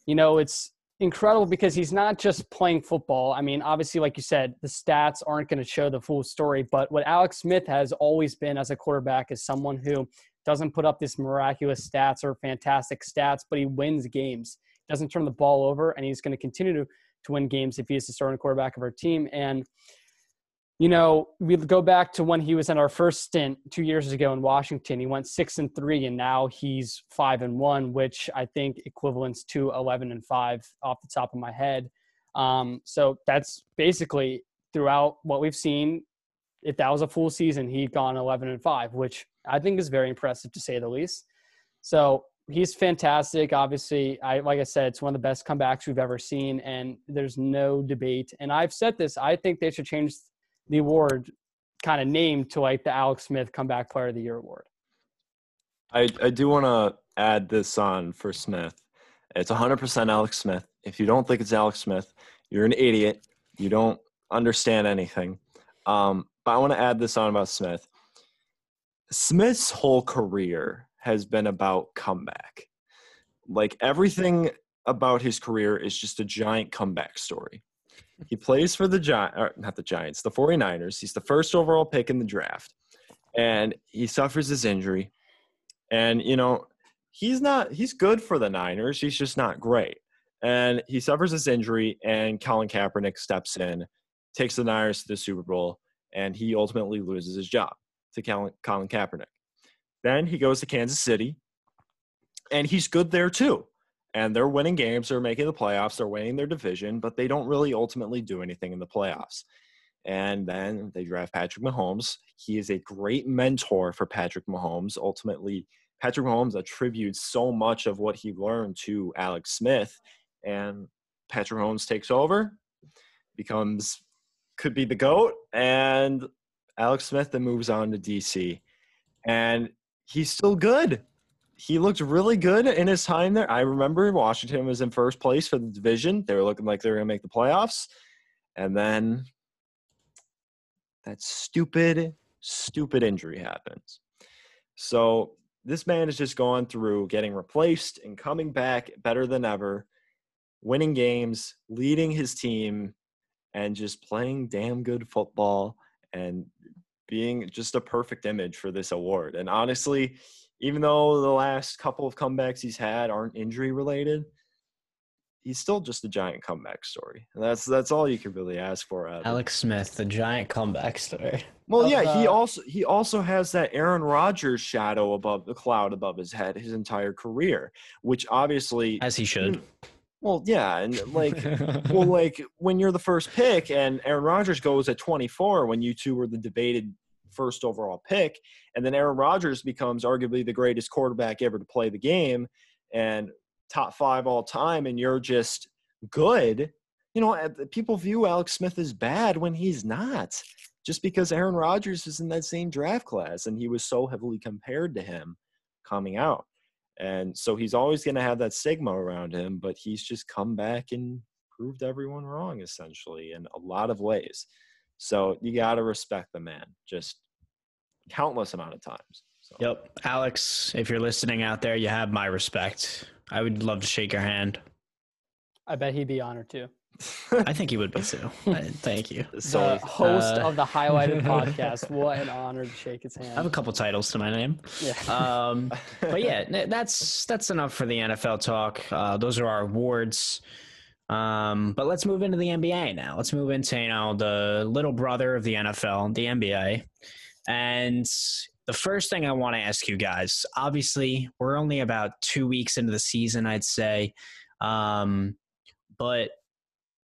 you know, it's incredible because he's not just playing football. I mean, obviously, like you said, the stats aren't going to show the full story. But what Alex Smith has always been as a quarterback is someone who doesn't put up this miraculous stats or fantastic stats, but he wins games. Doesn't turn the ball over, and he's going to continue to to win games if he is the starting quarterback of our team. And you know, we go back to when he was in our first stint two years ago in Washington. He went six and three, and now he's five and one, which I think equivalents to eleven and five off the top of my head. Um, so that's basically throughout what we've seen. If that was a full season, he'd gone eleven and five, which I think is very impressive to say the least. So he's fantastic. Obviously, I like I said, it's one of the best comebacks we've ever seen, and there's no debate. And I've said this: I think they should change the award kind of name to like the Alex Smith Comeback Player of the Year award. I I do want to add this on for Smith. It's 100% Alex Smith. If you don't think it's Alex Smith, you're an idiot. You don't understand anything. Um, but I want to add this on about Smith. Smith's whole career has been about comeback. Like everything about his career is just a giant comeback story. He plays for the Giants, not the Giants, the 49ers. He's the first overall pick in the draft. And he suffers this injury. And, you know, he's not, he's good for the Niners. He's just not great. And he suffers this injury, and Colin Kaepernick steps in, takes the Niners to the Super Bowl, and he ultimately loses his job to Colin, Kaepernick. Then he goes to Kansas City, and he's good there too. And they're winning games, they're making the playoffs, they're winning their division, but they don't really ultimately do anything in the playoffs. And then they draft Patrick Mahomes. He is a great mentor for Patrick Mahomes. Ultimately, Patrick Mahomes attributes so much of what he learned to Alex Smith. And Patrick Mahomes takes over, becomes, could be the GOAT, and Alex Smith then moves on to DC. And he's still good. He looked really good in his time there. I remember Washington was in first place for the division. They were looking like they were going to make the playoffs. And then that stupid, stupid injury happens. So this man is just going through getting replaced and coming back better than ever, winning games, leading his team, and just playing damn good football and being just a perfect image for this award. And honestly, even though the last couple of comebacks he's had aren't injury related, he's still just a giant comeback story. And that's that's all you can really ask for. Alex Smith, the giant comeback story. Well, yeah, he uh, also he also has that Aaron Rodgers shadow above the cloud above his head his entire career, which obviously as he should. Hmm. Well, yeah, and uh, like, well, like when you're the first pick and Aaron Rodgers goes at 24, when you two were the debated first overall pick, and then Aaron Rodgers becomes arguably the greatest quarterback ever to play the game, and top five all time and you're just good, you know, people view Alex Smith as bad when he's not. Just because Aaron Rodgers is in that same draft class and he was so heavily compared to him coming out. And so he's always going to have that stigma around him, but he's just come back and proved everyone wrong essentially in a lot of ways. So you got to respect the man just countless amount of times. So. Yep. Alex, if you're listening out there, you have my respect. I would love to shake your hand. I bet he'd be honored too. I think he would be too. Thank you. So, the host uh, of the highlighted podcast. What an honor to shake his hand. I have a couple titles to my name. Yeah. Um, but yeah, that's that's enough for the NFL talk. Uh, those are our awards. Um, but let's move into the NBA now. Let's move into you know the little brother of the NFL, the NBA, and the first thing I want to ask you guys obviously, we're only about two weeks into the season, I'd say. Um, but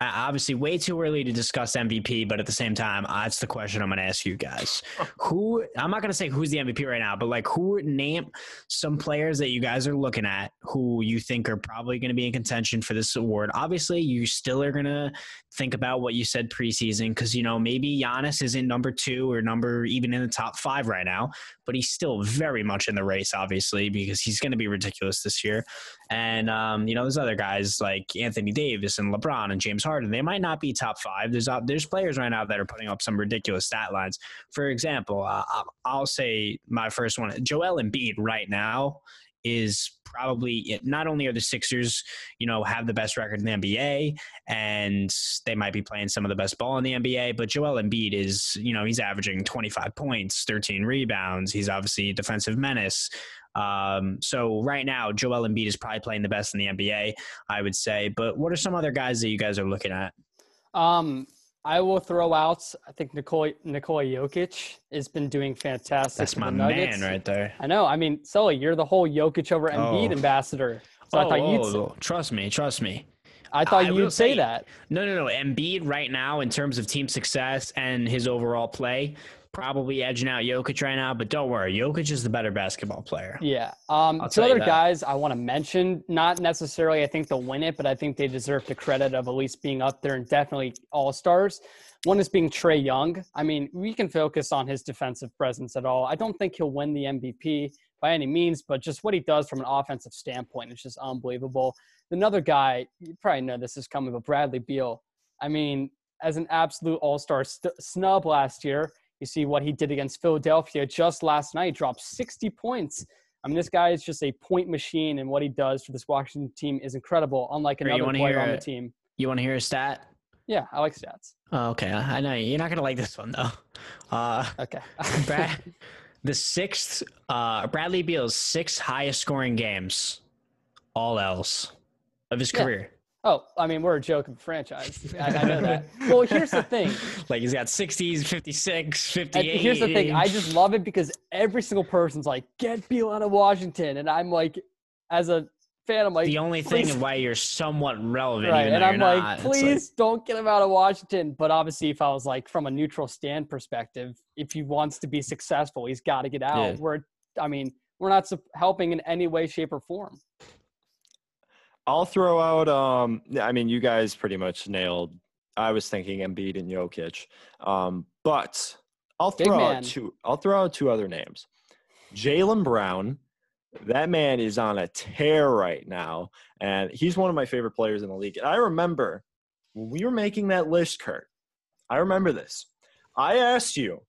obviously way too early to discuss MVP, but at the same time, uh, that's the question I'm going to ask you guys. who I'm not going to say who's the MVP right now, but like who name some players that you guys are looking at who you think are probably going to be in contention for this award. Obviously, you still are going to think about what you said preseason because you know maybe Giannis is in number two or number even in the top five right now, but he's still very much in the race, obviously, because he's going to be ridiculous this year. And um, you know, there's other guys like Anthony Davis and LeBron and James Harden. They might not be top five. There's uh, there's players right now that are putting up some ridiculous stat lines. For example, uh, I'll say my first one, Joel Embiid, right now is probably not only are the Sixers, you know, have the best record in the NBA and they might be playing some of the best ball in the NBA, but Joel Embiid is, you know, he's averaging 25 points, 13 rebounds. He's obviously a defensive menace. Um, so right now, Joel Embiid is probably playing the best in the NBA, I would say. But what are some other guys that you guys are looking at? Um, I will throw out. I think Nikola Nikola Jokic has been doing fantastic. That's my man right there. I know. I mean, Sully, you're the whole Jokic over Embiid oh. ambassador. So oh, I thought oh, you'd. Oh, trust me, trust me. I thought I you'd say, say that. No, no, no. Embiid right now, in terms of team success and his overall play, probably edging out Jokic right now, but don't worry, Jokic is the better basketball player. Yeah. Um, two other guys I want to mention, not necessarily I think they'll win it, but I think they deserve the credit of at least being up there and definitely all stars. One is being Trae Young. I mean, we can focus on his defensive presence at all. I don't think he'll win the MVP by any means, but just what he does from an offensive standpoint is just unbelievable. Another guy, you probably know this is coming, but Bradley Beal. I mean, as an absolute all star st- snub last year, you see what he did against Philadelphia just last night, dropped 60 points. I mean, this guy is just a point machine, and what he does for this Washington team is incredible, unlike another player on the team. You want to hear a stat? Yeah, I like stats. Oh, okay. I know you're not gonna like this one though. Uh, okay. Brad, the sixth, uh, Bradley Beal's sixth highest scoring games, all else, of his yeah. career. Oh, I mean, we're a joke of a franchise. I, I know that. well, here's the thing. Like he's got 60s, 56, 58. And here's the thing. I just love it because every single person's like, get Beal out of Washington. And I'm like, as a fan, I'm like, the only please. thing why you're somewhat relevant. Right. and I'm like, not, please like... don't get him out of Washington. But obviously, if I was like from a neutral stand perspective, if he wants to be successful, he's got to get out. Yeah. We're, I mean, we're not helping in any way, shape, or form. I'll throw out. Um, I mean, you guys pretty much nailed. I was thinking Embiid and Jokic, um, but I'll throw out two. I'll throw out two other names. Jaylen Brown. That man is on a tear right now, and he's one of my favorite players in the league. And I remember when we were making that list, Kurt. I remember this. I asked you,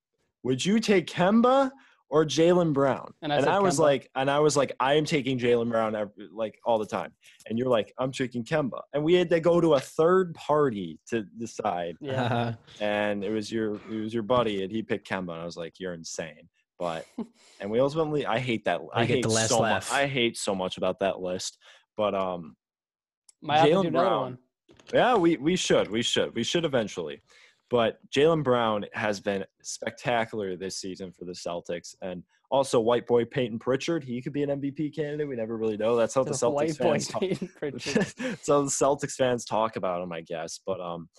would you take Kemba or Jaylen Brown. And I, and I was like, and I was like, I am taking Jaylen Brown every, like all the time. And you're like, I'm taking Kemba. And we had to go to a third party to decide. Yeah. and it was your it was your buddy, and he picked Kemba. And I was like, you're insane. But and we ultimately, I hate that. I, I hate so laugh. much. I hate so much about that list. But um, Might have to do another Brown. one. Yeah, we we should. We should. We should eventually. But Jaylen Brown has been spectacular this season for the Celtics. And also white boy Payton Pritchard, he could be an MVP candidate. We never really know. That's how the, The Celtics fans talk. So the Celtics fans talk about him, I guess. But um,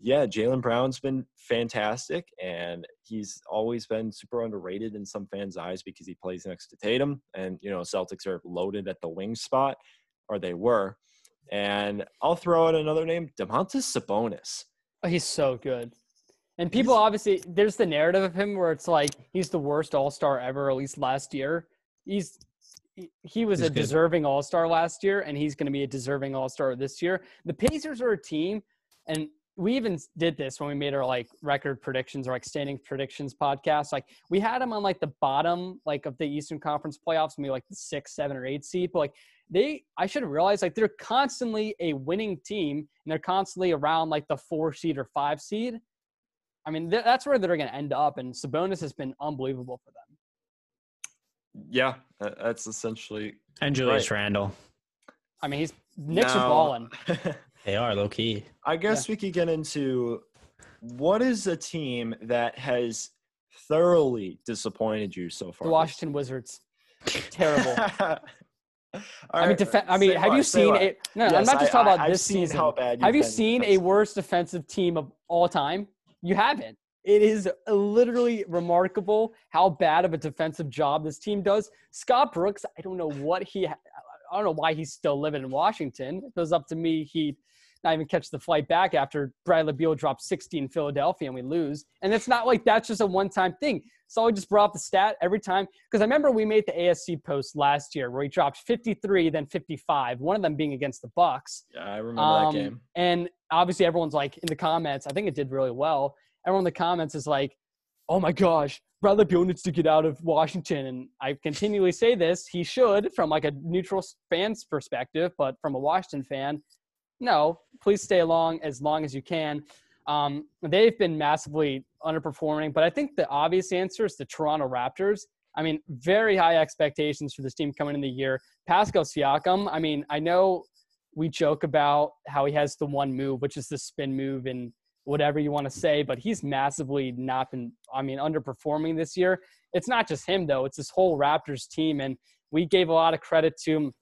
yeah, Jaylen Brown's been fantastic, and he's always been super underrated in some fans' eyes because he plays next to Tatum, and you know Celtics are loaded at the wing spot, or they were. And I'll throw out another name, Domantas Sabonis. Oh, he's so good. And people obviously there's the narrative of him where it's like he's the worst All Star ever, at least last year. He's he- he was He's a good. deserving All Star last year, and he's going to be a deserving All Star this year. The Pacers are a team, and we even did this when we made our like record predictions or like standing predictions podcast. Like we had them on like the bottom like of the Eastern Conference playoffs, maybe like the six, seven, or eight seed. But like they, I should realize like they're constantly a winning team, and they're constantly around like the four seed or five seed. I mean, th- that's where they're going to end up, and Sabonis has been unbelievable for them. Yeah, uh, that's essentially. And Julius Right. Randle. I mean, he's Knicks Now- are balling. They are low key. I guess we could get into what is a team that has thoroughly disappointed you so far. The Washington Wizards, terrible. All I mean, def- I mean, say have what, you seen a? No, I'm not just talking I- about I've this season. how bad have you seen a worse defensive team of all time? You haven't. It is literally remarkable how bad of a defensive job this team does. Scott Brooks, I don't know what he, I don't know why he's still living in Washington. If it was up to me, he'd not even catch the flight back after Bradley Beal dropped 60 in Philadelphia and we lose. And it's not like that's just a one-time thing. So I just brought up the stat every time because I remember we made the ASC post last year where he dropped 53, then 55. One of them being against the Bucks. Yeah, I remember Um, that game. And obviously, everyone's like in the comments. I think it did really well. Everyone in the comments is like, "Oh my gosh, Bradley Beal needs to get out of Washington." And I continually say this: he should, from like a neutral fan's perspective, but from a Washington fan, no. Please stay along as long as you can. Um, they've been massively underperforming, but I think the obvious answer is the Toronto Raptors. I mean, very high expectations for this team coming in the year. Pascal Siakam. I mean, I know we joke about how he has the one move, which is the spin move and whatever you want to say, but he's massively not been, I mean, underperforming this year. It's not just him, though, it's this whole Raptors team. And we gave a lot of credit to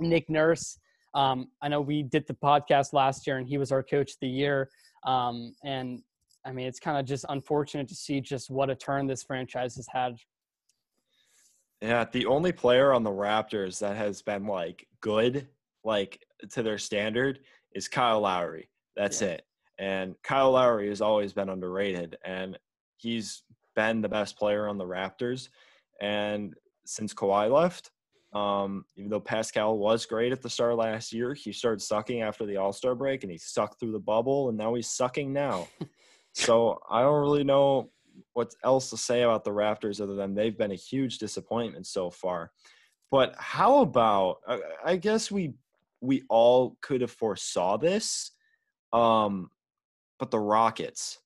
Nick Nurse. Um, I know we did the podcast last year and he was our coach of the year. Um, and I mean, it's kind of just unfortunate to see just what a turn this franchise has had. Yeah, the only player on the Raptors that has been like good, like to their standard, is Kyle Lowry. That's Yeah. it. And Kyle Lowry has always been underrated, and he's been the best player on the Raptors. And since Kawhi left, um, even though Pascal was great at the start last year, he started sucking after the All Star break, and he sucked through the bubble, and now he's sucking now. so I don't really know what else to say about the Raptors other than they've been a huge disappointment so far. But how about I, I guess we we all could have foresaw this. Um but the Rockets.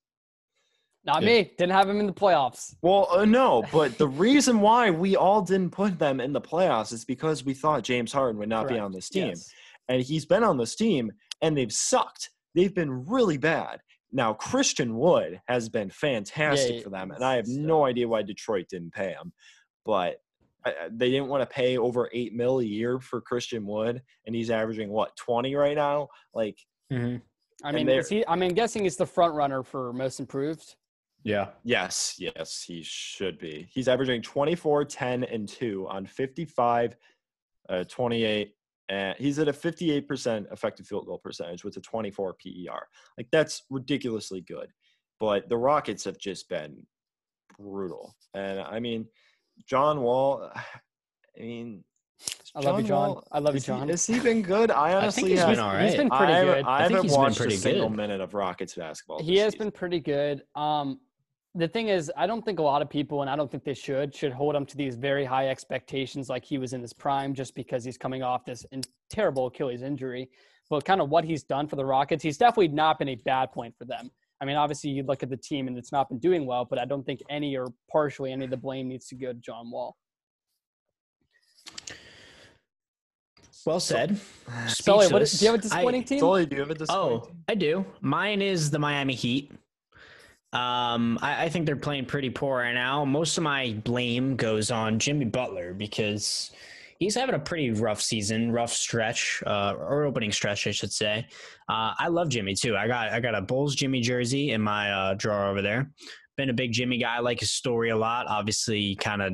Not Yeah. me. Didn't have him in the playoffs. Well, uh, no, but the reason why we all didn't put them in the playoffs is because we thought James Harden would not be on this team. Yes. And he's been on this team and they've sucked. They've been really bad. Now, Christian Wood has been fantastic Yeah, for them, and I have stud. no idea why Detroit didn't pay him. But uh, they didn't want to pay over eight mil a year for Christian Wood, and he's averaging what twenty right now. Like, Mm-hmm. I mean, is he, I mean, guessing he's the front runner for most improved. Yeah. yes, yes, he should be. He's averaging 24, 10, and two on 55, uh, 28, and he's at a 58% effective field goal percentage with a 24 PER. Like that's ridiculously good. But the Rockets have just been brutal. And I mean, John Wall, I mean, I love you, John. Wall- I love you, is he- John. Has he been good? I I think honestly he's have. been all right. He's been pretty I haven't, good. I I think haven't he's been watched pretty a single good. minute of Rockets basketball. He has season. been pretty good. Um, the thing is, I don't think a lot of people, and I don't think they should, should hold him to these very high expectations like he was in his prime just because he's coming off this in, terrible Achilles injury. But kind of what he's done for the Rockets, he's definitely not been a bad point for them. I mean, obviously, you look at the team and it's not been doing well, but I don't think any or partially any of the blame needs to go to John Wall. Well said. Sully, what is, do you have a disappointing I, team? Sully, do you have a disappointing oh, team? I do. Mine is the Miami Heat. Um, I, I, think they're playing pretty poor right now. Most of my blame goes on Jimmy Butler because he's having a pretty rough season, rough stretch, uh, or opening stretch, I should say. Uh, I love Jimmy too. I got I got a Bulls Jimmy jersey in my uh, drawer over there. Been a big Jimmy guy. I like his story a lot. Obviously, kind of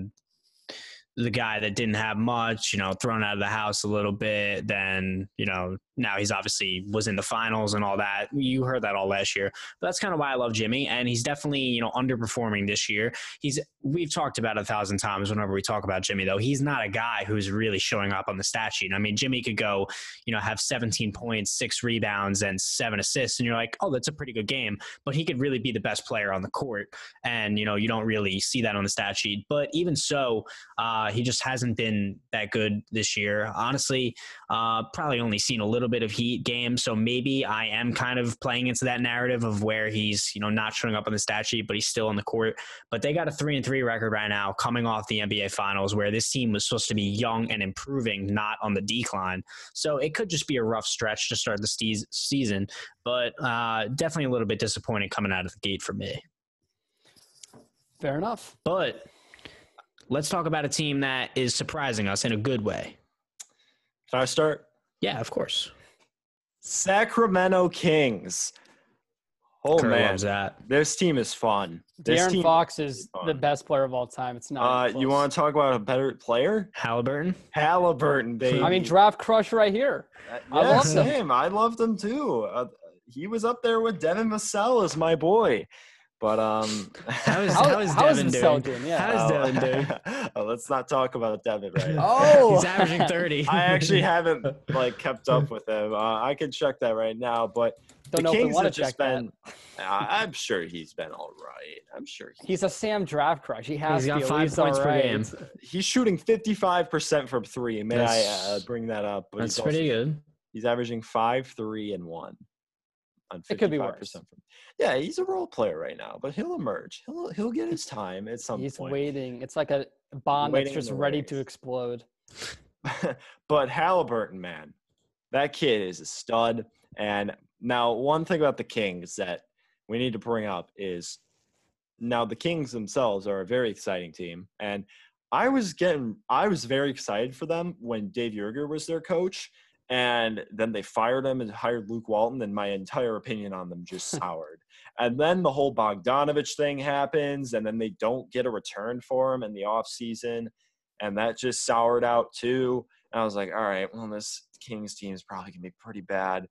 the guy that didn't have much, you know, thrown out of the house a little bit. Then, you know, now he's obviously was in the finals and all that. You heard that all last year. But that's kind of why I love Jimmy. And he's definitely, you know, underperforming this year. He's we've talked about a thousand times whenever we talk about Jimmy, though. He's not a guy who's really showing up on the stat sheet. I mean, Jimmy could go, you know, have 17 points, six rebounds, and seven assists, and you're like, oh, that's a pretty good game. But he could really be the best player on the court. And, you know, you don't really see that on the stat sheet. But even so, uh, he just hasn't been that good this year. Honestly, uh, probably only seen a little bit of Heat game. so maybe I am kind of playing into that narrative of where he's you know not showing up on the stat sheet, but he's still on the court. But they got a three and three record right now, coming off the NBA Finals, where this team was supposed to be young and improving, not on the decline. So it could just be a rough stretch to start the season, but uh, definitely a little bit disappointing coming out of the gate for me. Fair enough. But let's talk about a team that is surprising us in a good way. Can I start? Yeah, of course. Sacramento Kings. Oh Kurt man, that. this team is fun. This De'Aaron Fox is the best player of all time. It's not. Uh, you want to talk about a better player? Halliburton. Halliburton, baby. I mean, draft crush right here. Uh, I love him. I loved him too. Uh, he was up there with Devin Vassell as my boy. But um, how is how is how Devin is doing? doing? Yeah. How is Devin doing? oh, let's not talk about Devin right now. Oh, he's averaging thirty. I actually haven't like kept up with him. Uh, I can check that right now, but Don't the Kings have just been. I'm sure he's been all right. I'm sure he's, he's a Sam draft crush. He has he's got five points per game. He's shooting 55 percent from three. May that's, I uh, bring that up? But that's pretty also, good. He's averaging five, three, and one on 55% it could be worse. from yeah he's a role player right now but he'll emerge. He'll he'll get his time at some he's point. waiting. It's like a bomb that's just ready to explode. But halliburton man that kid is a stud. And now one thing about the kings that we need to bring up is now the kings themselves are a very exciting team. And i was getting i was very excited for them when dave Joerger was their coach and then they fired him and hired Luke Walton, and my entire opinion on them just soured. and then the whole Bogdanovic thing happens, and then they don't get a return for him in the off season, and that just soured out too. And I was like, all right, well, this Kings team is probably gonna be pretty bad.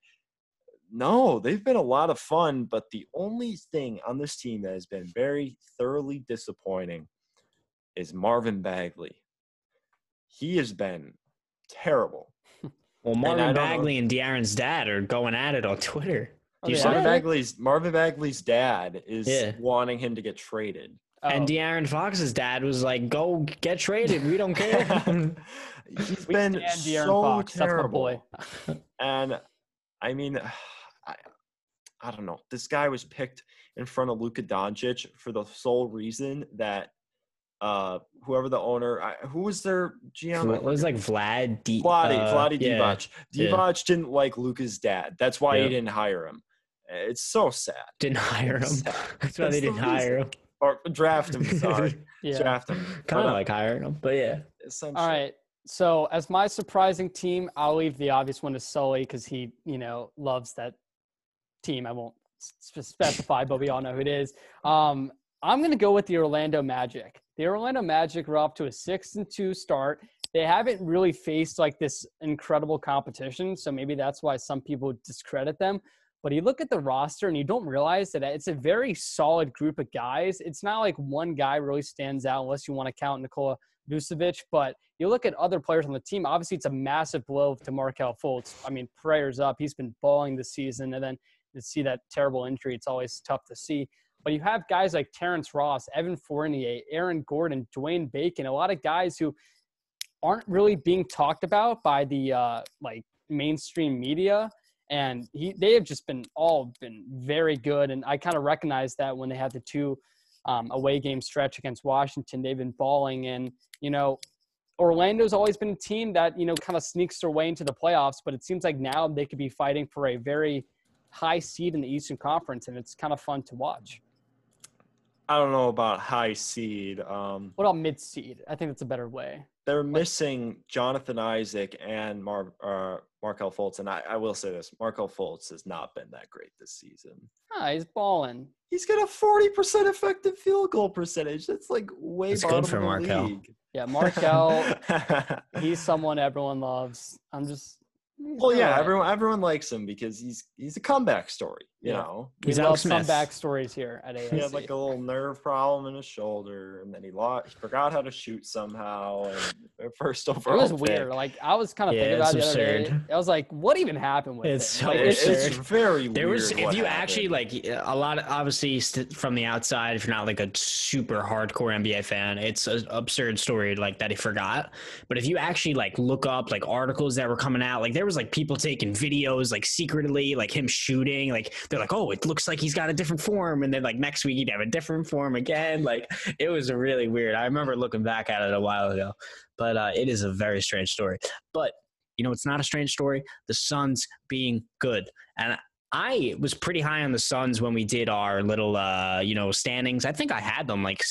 No, they've been a lot of fun, but the only thing on this team that has been very thoroughly disappointing is Marvin Bagley. He has been terrible. Well, Marvin and Bagley and De'Aaron's dad are going at it on Twitter. Oh, yeah. Marvin Bagley's Marvin Bagley's dad is yeah. wanting him to get traded. Oh. And De'Aaron Fox's dad was like, "Go get traded. We don't care." He's we been so Fox. terrible. and I mean, I, I don't know. This guy was picked in front of Luka Doncic for the sole reason that uh whoever the owner I, who was their GM it was like Vlad D Vladi uh, Vladi yeah. Divac. Divac yeah. didn't like Luka's dad. That's why yeah. he didn't hire him. It's so sad. Didn't hire him. that's why they didn't hire him. or draft him sorry. Yeah. draft him. Kind of uh, like hiring him but yeah. all right. So as my surprising team I'll leave the obvious one to Sully because he you know loves that team. I won't specify but we all know who it is. Um I'm going to go with the Orlando Magic. The Orlando Magic are off to a six and two start. They haven't really faced like this incredible competition, so maybe that's why some people discredit them. But you look at the roster and you don't realize that it's a very solid group of guys. It's not like one guy really stands out unless you want to count Nikola Vucevic. But you look at other players on the team. Obviously, it's a massive blow to Markelle Fultz. I mean, prayers up. He's been balling this season, and then to see that terrible injury, it's always tough to see. But you have guys like Terrence Ross, Evan Fournier, Aaron Gordon, Dwayne Bacon, a lot of guys who aren't really being talked about by the uh, like mainstream media. And he, they have just been all been very good. And I kind of recognize that when they had the two um, away game stretch against Washington, they've been balling. And, you know, Orlando's always been a team that, you know, kind of sneaks their way into the playoffs, but it seems like now they could be fighting for a very high seed in the Eastern Conference, and it's kind of fun to watch. I don't know about high seed. Um, what about mid seed? I think that's a better way. They're missing Jonathan Isaac and Mar- uh, Markelle Fultz, and I, I, will say this: Markelle Fultz has not been that great this season. Ah, he's balling. He's got a forty percent effective field goal percentage. That's like way That's good for Markelle. League. Yeah, Markelle. he's someone everyone loves. I'm just well, yeah, right. everyone everyone likes him because he's he's a comeback story. You yeah. know, we he's love some backstories here at ASC. He had like a little nerve problem in his shoulder, and then he lost. He forgot how to shoot somehow. And first overall, it was pick. weird. Like I was kind of yeah, thinking about it the other day. I was like, what even happened with it's it? So like, it's, it's very there was if you happened. actually like a lot of obviously from the outside, if you're not like a super hardcore NBA fan, it's an absurd story like that he forgot. But if you actually like look up like articles that were coming out, like there was like people taking taking videos like secretly, like him shooting. Like they're like, oh, it looks like he's got a different form, and then like next week he'd have a different form again. Like it was really weird. I remember looking back at it a while ago, but uh, it is a very strange story. But you know, it's not a strange story. The Suns being good, and I was pretty high on the Suns when we did our little, uh, you know, standings. I think I had them like,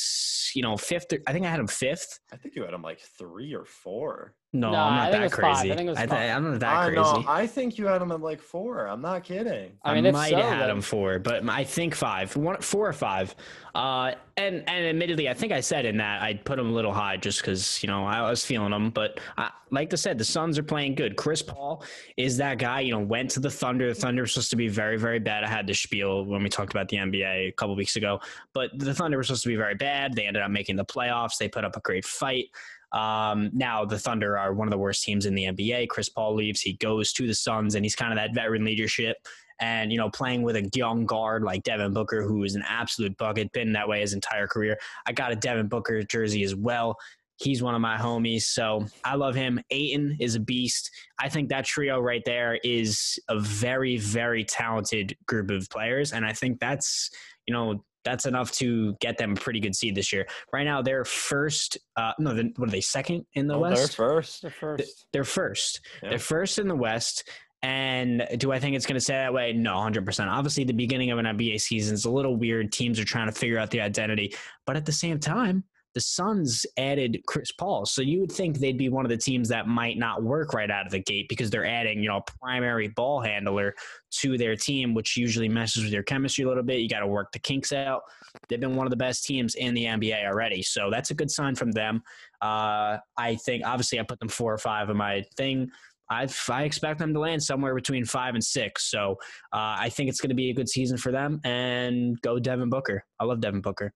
you know, fifth. I think I had them fifth. I think you had them like three or four. No, no I'm not that crazy. Five. I think it was five. I am not that I crazy. Know, I think you had them at like four. I'm not kidding. I, mean, I might so, have had them four, but I think five five, one, four or five. Uh, and and admittedly, I think I said in that I'd put them a little high just because you know I was feeling them. But I, like I said, the Suns are playing good. Chris Paul is that guy. You know, went to the Thunder. The Thunder was supposed to be very very bad. I had the spiel when we talked about the NBA a couple weeks ago, but the Thunder were supposed to be very bad. They ended up making the playoffs. They put up a great fight. Um, now the Thunder are one of the worst teams in the NBA. Chris Paul leaves, he goes to the Suns, and he's kind of that veteran leadership. And you know, playing with a young guard like Devin Booker, who is an absolute bucket, been that way his entire career. I got a Devin Booker jersey as well. He's one of my homies, so I love him. Ayton is a beast. I think that trio right there is a very, very talented group of players, and I think that's you know that's enough to get them a pretty good seed this year. Right now, they're first. Uh, no, what are they? Second in the oh, West. They're first. They're first. They're first. Yeah. They're first in the West. And do I think it's going to stay that way? No, 100%. Obviously, the beginning of an NBA season is a little weird. Teams are trying to figure out the identity. But at the same time, the Suns added Chris Paul. So you would think they'd be one of the teams that might not work right out of the gate because they're adding, you know, a primary ball handler to their team, which usually messes with your chemistry a little bit. You got to work the kinks out. They've been one of the best teams in the NBA already. So that's a good sign from them. Uh, I think, obviously, I put them four or five in my thing. I, I expect them to land somewhere between five and six. So uh, I think it's going to be a good season for them. And go Devin Booker. I love Devin Booker.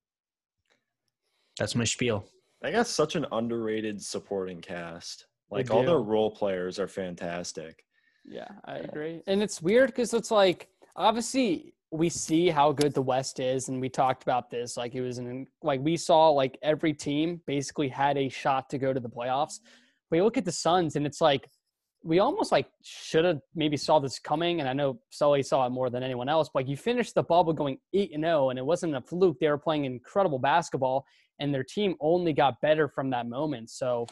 That's my spiel. I got such an underrated supporting cast. Like all their role players are fantastic. Yeah, I agree. And it's weird because it's like obviously we see how good the West is, and we talked about this. Like it was an like we saw like every team basically had a shot to go to the playoffs. But you look at the Suns, and it's like we almost like should have maybe saw this coming. And I know Sully saw it more than anyone else. But like you finished the bubble going eight and zero, and it wasn't a fluke. They were playing incredible basketball, and their team only got better from that moment. So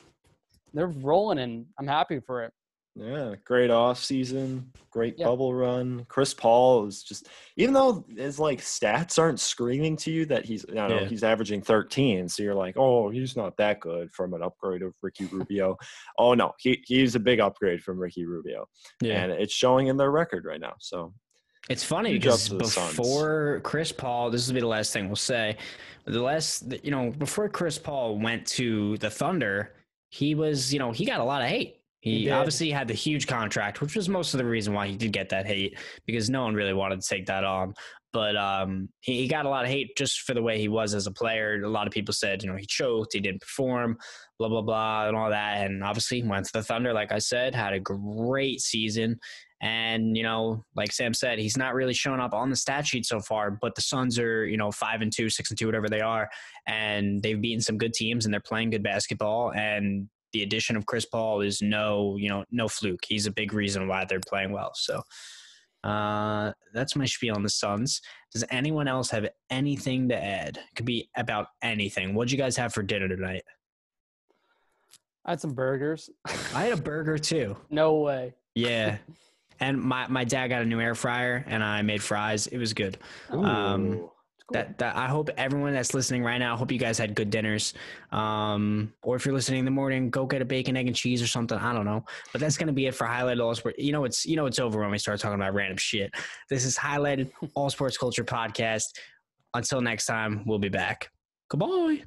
they're rolling, and I'm happy for it. Yeah, great off season, great bubble run. Chris Paul is just even though his like stats aren't screaming to you that he's I don't yeah. know he's averaging 13, so you're like, oh, he's not that good from an upgrade of Ricky Rubio. oh no, he he's a big upgrade from Ricky Rubio, yeah. and it's showing in their record right now. So it's funny because before. Chris Paul, this will be the last thing we'll say. The last, you know, before Chris Paul went to the Thunder, he was, you know, he got a lot of hate. He, he obviously had the huge contract, which was most of the reason why he did get that hate because no one really wanted to take that on. But um, he, he got a lot of hate just for the way he was as a player. A lot of people said, you know, he choked, he didn't perform, blah blah blah, and all that. And obviously went to the Thunder, like I said, had a great season. And, you know, like Sam said, he's not really shown up on the stat sheet so far, but the Suns are, you know, five and two, six and two, whatever they are. And they've beaten some good teams and they're playing good basketball. And the addition of Chris Paul is no, you know, no fluke. He's a big reason why they're playing well. So uh, that's my spiel on the Suns. Does anyone else have anything to add? It could be about anything. What'd you guys have for dinner tonight? I had some burgers. I had a burger too. No way. Yeah. And my, my dad got a new air fryer and I made fries. It was good. Ooh. Um, that, that I hope everyone that's listening right now, I hope you guys had good dinners. Um, or if you're listening in the morning, go get a bacon, egg, and cheese or something. I don't know. But that's gonna be it for highlighted all sports. You know it's you know it's over when we start talking about random shit. This is highlighted all sports culture podcast. Until next time, we'll be back. Goodbye.